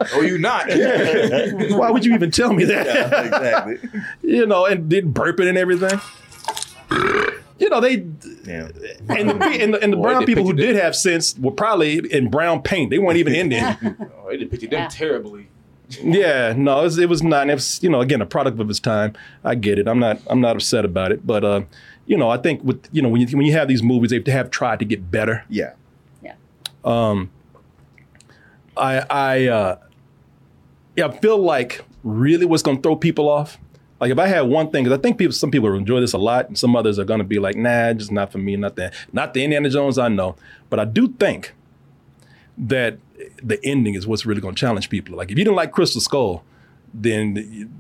Speaker 12: oh, you not?
Speaker 1: Why would you even tell me that?
Speaker 2: Yeah, exactly.
Speaker 1: you know, and did burping and everything. You know, they
Speaker 2: Yeah.
Speaker 1: and the, and the, and the
Speaker 12: Boy,
Speaker 1: brown
Speaker 12: they
Speaker 1: people who
Speaker 12: pictured
Speaker 1: did have sense were probably in brown paint. They weren't even Indian.
Speaker 12: Oh, they did picture them terribly.
Speaker 1: yeah, no, it was, it was not. It was, you know, again, a product of its time. I get it. I'm not. I'm not upset about it. But uh, you know, I think with you know when you when you have these movies, they have tried to get better.
Speaker 2: Yeah.
Speaker 4: Yeah.
Speaker 1: Um, I I uh, yeah, I feel like really what's going to throw people off. Like if I had one thing, because I think people, some people enjoy this a lot, and some others are going to be like, nah, just not for me, not that, not the Indiana Jones I know. But I do think that the ending is what's really going to challenge people. Like if you didn't like Crystal Skull, then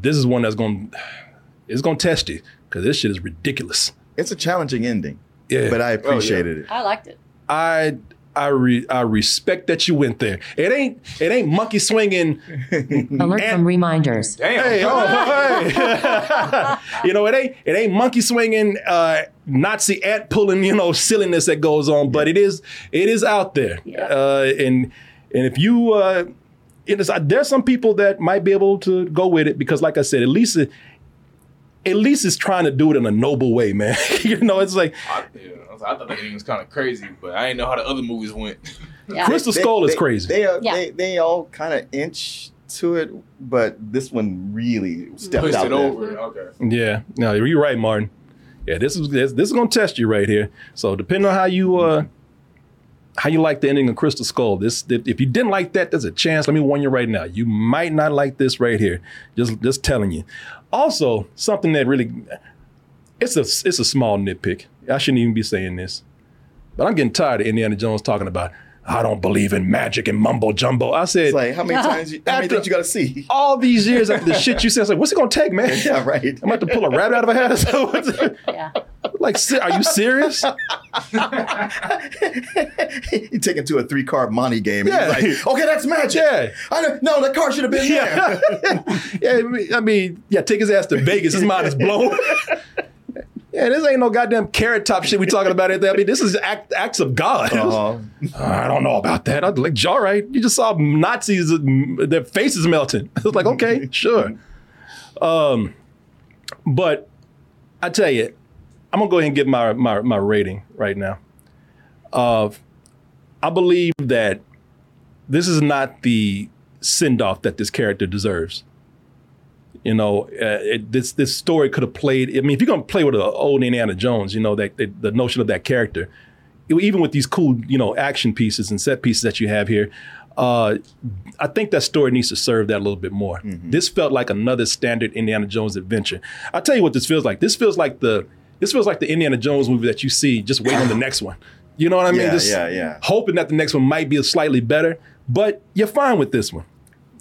Speaker 1: this is one that's going, to it's going to test you because this shit is ridiculous.
Speaker 2: It's a challenging ending.
Speaker 1: Yeah.
Speaker 2: But I appreciated it.
Speaker 4: I liked it.
Speaker 1: I I re, I respect that you went there. It ain't it ain't monkey swinging.
Speaker 13: Alert from reminders.
Speaker 1: Hey, oh, hey. you know, it ain't it ain't monkey swinging, uh, Nazi ant pulling, you know, silliness that goes on, but it is it is out there. Uh, and and if you uh, it is, there's some people that might be able to go with it because, like I said, at least it, at least it's trying to do it in a noble way, man. you know, it's like
Speaker 12: I, yeah, I, I thought that ending was kind of crazy, but I didn't know how the other movies went.
Speaker 1: Crystal Skull is crazy.
Speaker 2: They are,
Speaker 4: Yeah.
Speaker 2: they they all kind of inch to it, but this one really stepped
Speaker 12: Pushed
Speaker 2: out
Speaker 12: it over. Okay.
Speaker 1: Yeah, no, you're right, Martin. Yeah, this is this, this is gonna test you right here. So depending on how you uh how you like the ending of Crystal Skull, this if, if you didn't like that, there's a chance. Let me warn you right now, you might not like this right here. Just just telling you. Also, something that really it's a it's a small nitpick. I shouldn't even be saying this, but I'm getting tired of Indiana Jones talking about. I don't believe in magic and mumbo jumbo. I said,
Speaker 2: It's like how many times you, how many
Speaker 1: After-
Speaker 2: things you got to see?
Speaker 1: all these years after the shit you said, I was like, what's it gonna take, man?
Speaker 2: Yeah, right.
Speaker 1: I'm about to pull a rabbit out of a hat or something.
Speaker 4: Yeah.
Speaker 1: Like, are you serious?
Speaker 2: you take it to a three card monte game.
Speaker 1: Yeah.
Speaker 2: He's like, okay, that's magic.
Speaker 1: Yeah.
Speaker 2: I don't, no, the car should have been
Speaker 1: Yeah.
Speaker 2: there.
Speaker 1: yeah, I mean, I mean, yeah, take his ass to Vegas. His mind is blown. Yeah, this ain't no goddamn carrot top shit we talking about. It. I mean, this is act, acts of God.
Speaker 2: Uh-huh.
Speaker 1: I don't know about that. I'm like, all right, you just saw Nazis, uh, their faces melting. I was like, okay, sure. Um, but I tell you, I'm gonna go ahead and give my my, my rating right now. Uh, I believe that this is not the send off that this character deserves. You know, uh, it, this this story could have played. I mean, if you're gonna play with an old Indiana Jones, you know that, that the notion of that character, even with these cool, you know, action pieces and set pieces that you have here, uh, I think that story needs to serve that a little bit more. This felt like another standard Indiana Jones adventure. I'll tell you what this feels like. This feels like the this feels like the Indiana Jones movie that you see just waiting on the next one. You know what I mean?
Speaker 2: Yeah,
Speaker 1: Just
Speaker 2: yeah, yeah.
Speaker 1: Hoping that the next one might be slightly better, but you're fine with this one.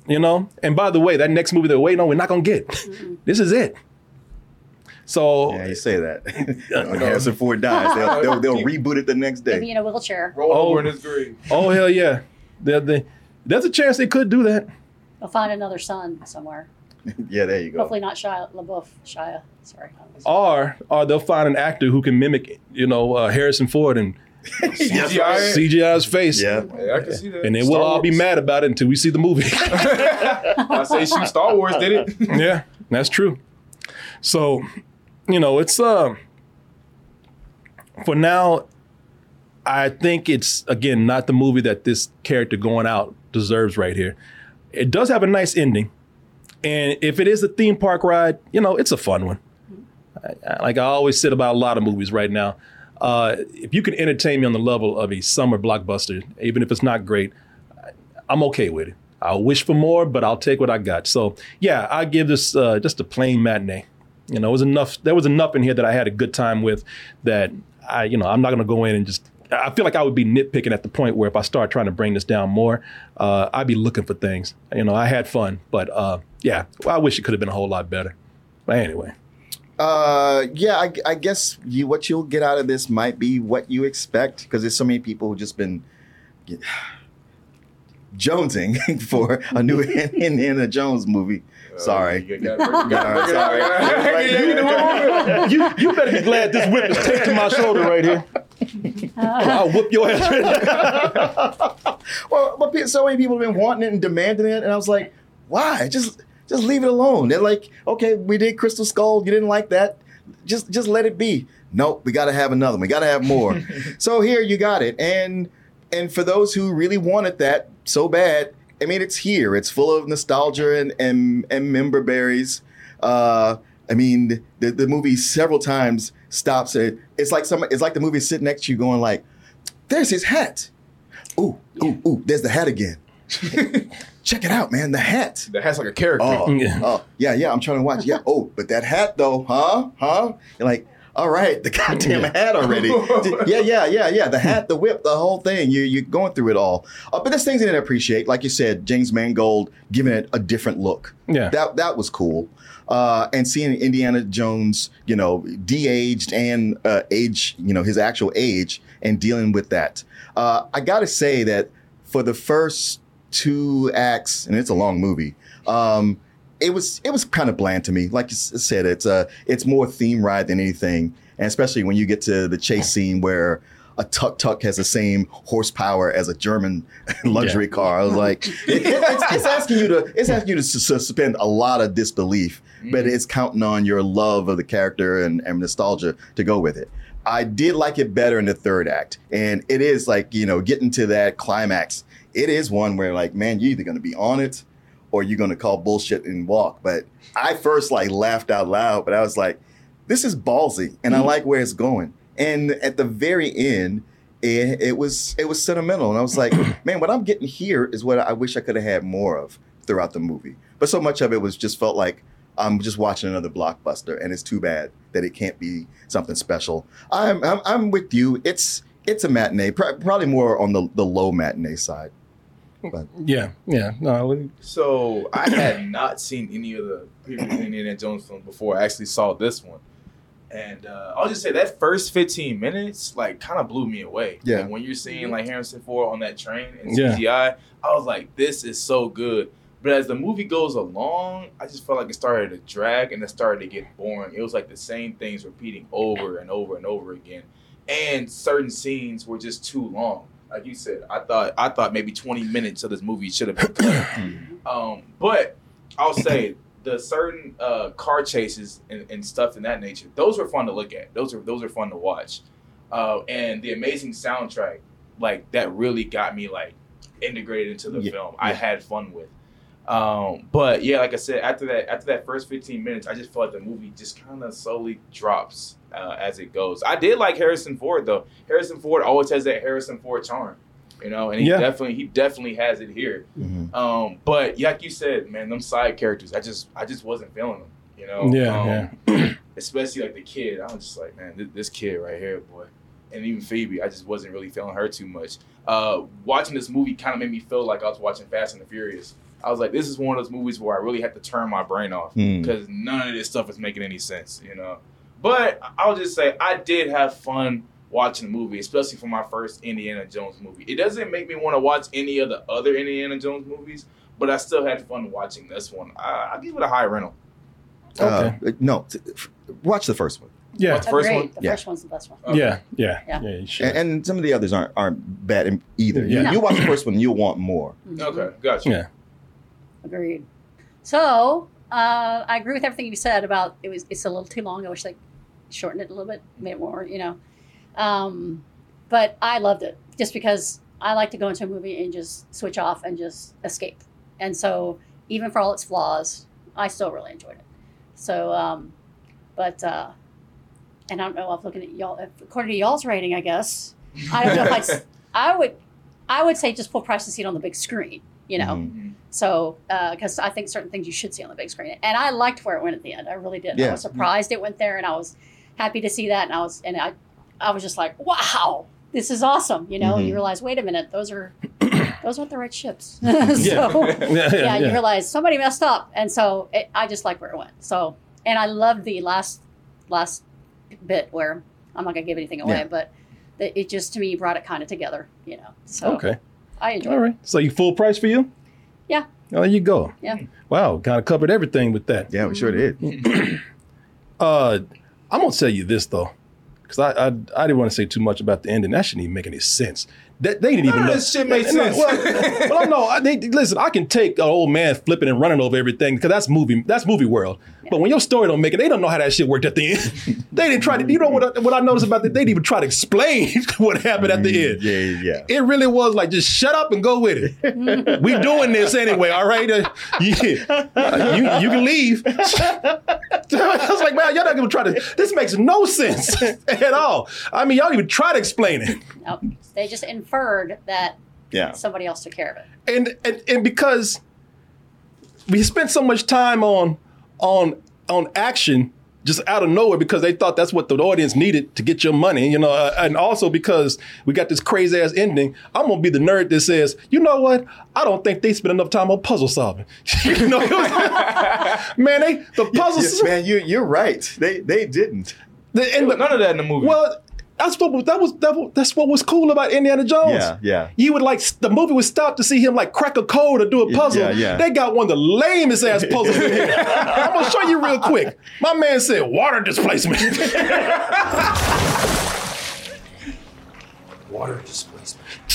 Speaker 1: You know? And by the way, that next movie they're waiting on, we're not gonna get. this is it. So
Speaker 2: Yeah, you say that. when Harrison Ford dies, they'll, they'll, they'll reboot it the next day.
Speaker 4: Maybe
Speaker 2: day.
Speaker 4: in a wheelchair.
Speaker 12: Roll
Speaker 1: Oh.
Speaker 12: over in his grave.
Speaker 1: Oh hell yeah. There- there- there's a chance they could do that.
Speaker 4: They'll find another son somewhere.
Speaker 2: yeah, there you go.
Speaker 4: Hopefully not Shia LaBeouf. Shia, sorry.
Speaker 1: Or or they'll find an actor who can mimic, you know, uh, Harrison Ford and
Speaker 12: CGI.
Speaker 1: CGI's face.
Speaker 2: Yeah.
Speaker 12: Yeah, I can see that.
Speaker 1: And then
Speaker 12: Star
Speaker 1: we'll all be mad about it until we see the movie.
Speaker 12: I say shoot Star Wars did it.
Speaker 1: yeah, that's true. So, you know, it's uh for now, I think it's again not the movie that this character going out deserves right here. It does have a nice ending. And if it is a theme park ride, you know, it's a fun one. I- I- Like I always said about a lot of movies right now, uh, if you can entertain me on the level of a summer blockbuster, even if it's not great, I'm okay with it. I'll wish for more, but I'll take what I got. So yeah, I give this uh, just a plain matinee. You know, it was enough. There was enough in here that I had a good time with. That I, you know, I'm not to go in and just. I feel like I would be nitpicking at the point where if I start trying to bring this down more, uh, I'd be looking for things. You know, I had fun, but uh, yeah, I wish it could have been a whole lot better. But anyway,
Speaker 2: Uh, yeah, I, I guess you what you'll get out of this might be what you expect because there's so many people who just been get- jonesing for a new Indiana Jones movie. Sorry.
Speaker 12: You gotta break- you gotta break it
Speaker 2: Sorry.
Speaker 12: down.
Speaker 1: you, you better be glad this whip is taped to my shoulder right here. I'll whoop your ass. Right
Speaker 2: well, but so many people have been wanting it and demanding it, and I was like, why? Just just leave it alone. They're like, okay, we did Crystal Skull. You didn't like that. Just just let it be. Nope, we got to have another. one. We got to have more. so here you got it, and and for those who really wanted that so bad, I mean, it's here. It's full of nostalgia and and, and member berries. Uh, I mean, the, the movie several times stops it. It's like some. It's like the movie sitting next to you, going like, "There's his hat. Ooh, ooh, ooh! There's the hat again. Check it out, man. The hat.
Speaker 12: The hat's like a character.
Speaker 2: Oh,
Speaker 1: Yeah.
Speaker 2: oh, yeah, yeah. I'm trying to watch. Yeah. Oh, but that hat though, huh? Huh? You're like, all right, the goddamn hat already. yeah, yeah, yeah, yeah. The hat, the whip, the whole thing. You you're going through it all. Uh, but there's things I didn't appreciate. Like you said, James Mangold giving it a different look.
Speaker 1: Yeah.
Speaker 2: That that was cool. Uh, and seeing Indiana Jones, you know, de-aged and uh, age, you know, his actual age and dealing with that. Uh, I got to say that for the first two acts, and it's a long movie. Um, it was it was kind of bland to me. Like you said, it's uh it's more theme ride than anything, and especially when you get to the chase scene where a tuk tuk has the same horsepower as a German luxury car. I was like, it- it- it's, it's asking you to it's asking you to suspend a lot of disbelief, but it's counting on your love of the character and, and nostalgia to go with it. I did like it better in the third act, and it is like you know getting to that climax. It is one where like, man, you're either going to be on it or you're going to call bullshit and walk. But I first like laughed out loud, but I was like, this is ballsy, and I mm. like where it's going. And at the very end, it, it was it was sentimental, and I was like, man, what I'm getting here is what I wish I could have had more of throughout the movie. But so much of it was just felt like I'm just watching another blockbuster, and it's too bad that it can't be something special. I'm I'm, I'm with you. It's it's a matinee, pr- probably more on the, the low matinee side. But
Speaker 1: Yeah, yeah. No,
Speaker 12: So I had not seen any of the previous Indiana Jones films before I actually saw this one. And uh, I'll just say that first 15 minutes like kind of blew me away.
Speaker 2: Yeah.
Speaker 12: Like, when you're seeing like Harrison Ford on that train and
Speaker 1: Yeah.
Speaker 12: CGI, I was like, this is so good. But as the movie goes along, I just felt like it started to drag and it started to get boring. It was like the same things repeating over and over and over again. And certain scenes were just too long. Like you said, I thought I thought maybe 20 minutes of this movie should have been cut. um, but I'll say the certain uh, car chases and, and stuff in that nature, those were fun to look at. Those are those are fun to watch. Uh, and the amazing soundtrack, like that really got me like integrated into the
Speaker 2: Yeah,
Speaker 12: film. I had fun with. Um, but yeah, like I said, after that after that first 15 minutes, I just felt like the movie just kind of slowly drops uh, as it goes. I did like Harrison Ford though. Harrison Ford always has that Harrison Ford charm, you know, and he
Speaker 1: Yeah.
Speaker 12: definitely he definitely has it here. Um, but like you said, man, them side characters, I just I just wasn't feeling them, you know.
Speaker 1: Yeah,
Speaker 12: um, Especially like the kid, I was just like, man, this, this kid right here, boy. And even Phoebe, I just wasn't really feeling her too much. Uh, watching this movie kind of made me feel like I was watching Fast and the Furious. I was like, this is one of those movies where I really had to turn my brain off
Speaker 2: Hmm.
Speaker 12: because none of this stuff is making any sense, you know. But I'll just say I did have fun watching the movie, especially for my first Indiana Jones movie. It doesn't make me want to watch any of the other Indiana Jones movies, but I still had fun watching this one. I, I'll give it a high rental.
Speaker 2: Uh, no, t- f- watch the first one.
Speaker 1: Yeah.
Speaker 12: What's the first
Speaker 4: Agreed.
Speaker 12: one?
Speaker 4: The
Speaker 2: Yeah.
Speaker 4: first one's the best one.
Speaker 1: Yeah, yeah,
Speaker 4: Yeah.
Speaker 1: yeah. you should.
Speaker 2: And, and some of the others aren't aren't bad in- either. You,
Speaker 1: Yeah.
Speaker 2: you watch the first one, you'll want more.
Speaker 12: Okay, gotcha.
Speaker 1: Yeah.
Speaker 4: Agreed. So uh, I agree with everything you said about it was. It's a little too long. I wish they shortened it a little bit, made it more. You know, um, but I loved it just because I like to go into a movie and just switch off and just escape. And so even for all its flaws, I still really enjoyed it. So, um, but uh, and I don't know. I'm looking at y'all. According to y'all's rating, I guess I don't know if I'd. s- I would. I would say just full price to see it on the big screen. You know.
Speaker 2: Mhm.
Speaker 4: So, because I think certain things you should see on the big screen, and I liked where it went at the end. I really did. I was surprised it went there, and I was happy to see that. And I was, and I, I was just like, wow, this is awesome. You know,
Speaker 2: Mhm.
Speaker 4: you realize, wait a minute, those are, those aren't the right ships. so,
Speaker 1: Yeah.
Speaker 4: yeah,
Speaker 1: Yeah, yeah,
Speaker 4: you
Speaker 1: yeah.
Speaker 4: realize somebody messed up, and so it, I just like where it went. So, and I love the last, last bit where I'm not gonna give anything away,
Speaker 2: Yeah.
Speaker 4: but it just to me brought it kind of together. You know, so
Speaker 1: Okay.
Speaker 4: I enjoyed
Speaker 1: All right. So you full price for you?
Speaker 4: Yeah.
Speaker 1: Oh, there you go.
Speaker 4: Yeah.
Speaker 1: Wow, kind of covered everything with that.
Speaker 2: Yeah, we sure did.
Speaker 1: Uh, I'm gonna tell you this though, because I, I I didn't want to say too much about the ending. That shouldn't even make any sense. That they didn't even
Speaker 12: None of
Speaker 1: know.
Speaker 12: this shit made
Speaker 1: No,
Speaker 12: sense.
Speaker 1: Well, well, no, I, they, listen. I can take an old man flipping and running over everything because that's movie. That's movie world. But when your story don't make it, they don't know how that shit worked at the end. they didn't try to. You know what? I, what I noticed about that? They didn't even try to explain what happened at the end.
Speaker 2: Yeah, yeah.
Speaker 1: It really was like just shut up and go with it. we doing this anyway, all right? Uh, yeah, Uh, you you can leave. I was like, man, y'all not gonna try to. This makes no sense at all. I mean, y'all didn't even try to explain it.
Speaker 4: Nope. They just inferred that
Speaker 2: Yeah.
Speaker 4: somebody else took care of it.
Speaker 1: and and, and because we spent so much time on on on action just out of nowhere because they thought that's what the audience needed to get your money, you know, uh, and also because we got this crazy ass ending. I'm gonna be the nerd that says, you know what? I don't think they spent enough time on puzzle solving. you know, man, they the puzzles.
Speaker 2: Yeah, man, you you're right. They they didn't.
Speaker 1: The, and the-
Speaker 12: None of that in the movie.
Speaker 1: well, That's what was- that was that was, that's what was cool about Indiana Jones.
Speaker 2: Yeah, yeah.
Speaker 1: You would like the movie would stop to see him like crack a code or do a puzzle.
Speaker 2: Yeah, yeah.
Speaker 1: They got one of the lamest ass puzzles. I'm gonna show you real quick. My man said water displacement.
Speaker 3: Water displacement.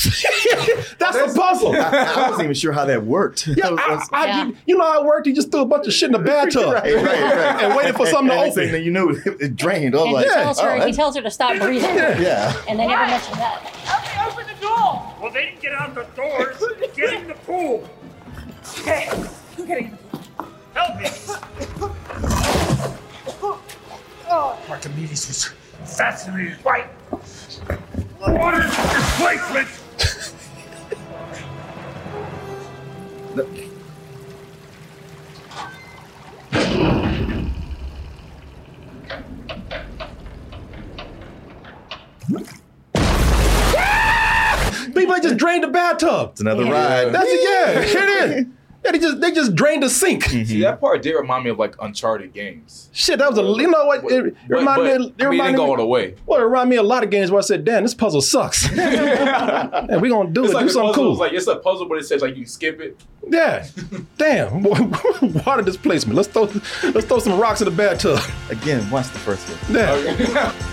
Speaker 1: That's a puzzle.
Speaker 2: I, I wasn't even sure how that worked.
Speaker 1: Yeah, I, I, You, you know how it worked? He just threw a bunch of shit in the bathtub
Speaker 2: right, right, right.
Speaker 1: and waited for something
Speaker 2: and
Speaker 1: to
Speaker 2: next thing
Speaker 1: open.
Speaker 2: that you knew, it drained. I was
Speaker 4: And
Speaker 2: like,
Speaker 4: he tells her
Speaker 2: oh,
Speaker 4: he tells her to stop breathing.
Speaker 2: Yeah.
Speaker 4: And they never mention that.
Speaker 11: Help me open the door! Well, they didn't get out the doors. Get in the pool. Okay, I'm getting. Help me! Archimedes was fascinated by water displacement.
Speaker 1: People they just drained the bathtub.
Speaker 2: It's another ride.
Speaker 1: That's it. Yeah, here it is. Yeah, they just they just drained the sink.
Speaker 12: See, mm-hmm. that part did remind me of like Uncharted games.
Speaker 1: Shit, that was a you know what? It, it
Speaker 12: But-
Speaker 1: reminded
Speaker 12: but,
Speaker 1: me. It
Speaker 12: I mean, it
Speaker 1: reminded
Speaker 12: didn't go
Speaker 1: me.
Speaker 12: all the way.
Speaker 1: Well, it reminded me of a lot of games where I said, "Damn, this puzzle sucks." and we gonna do
Speaker 12: It's
Speaker 1: it.
Speaker 12: like
Speaker 1: do something
Speaker 12: puzzle
Speaker 1: cool.
Speaker 12: It's like it's a puzzle, but it says like you can skip it.
Speaker 1: yeah. Damn. Water displacement. Let's throw let's throw some rocks in the bathtub.
Speaker 2: Again, watch the first one.
Speaker 1: Yeah.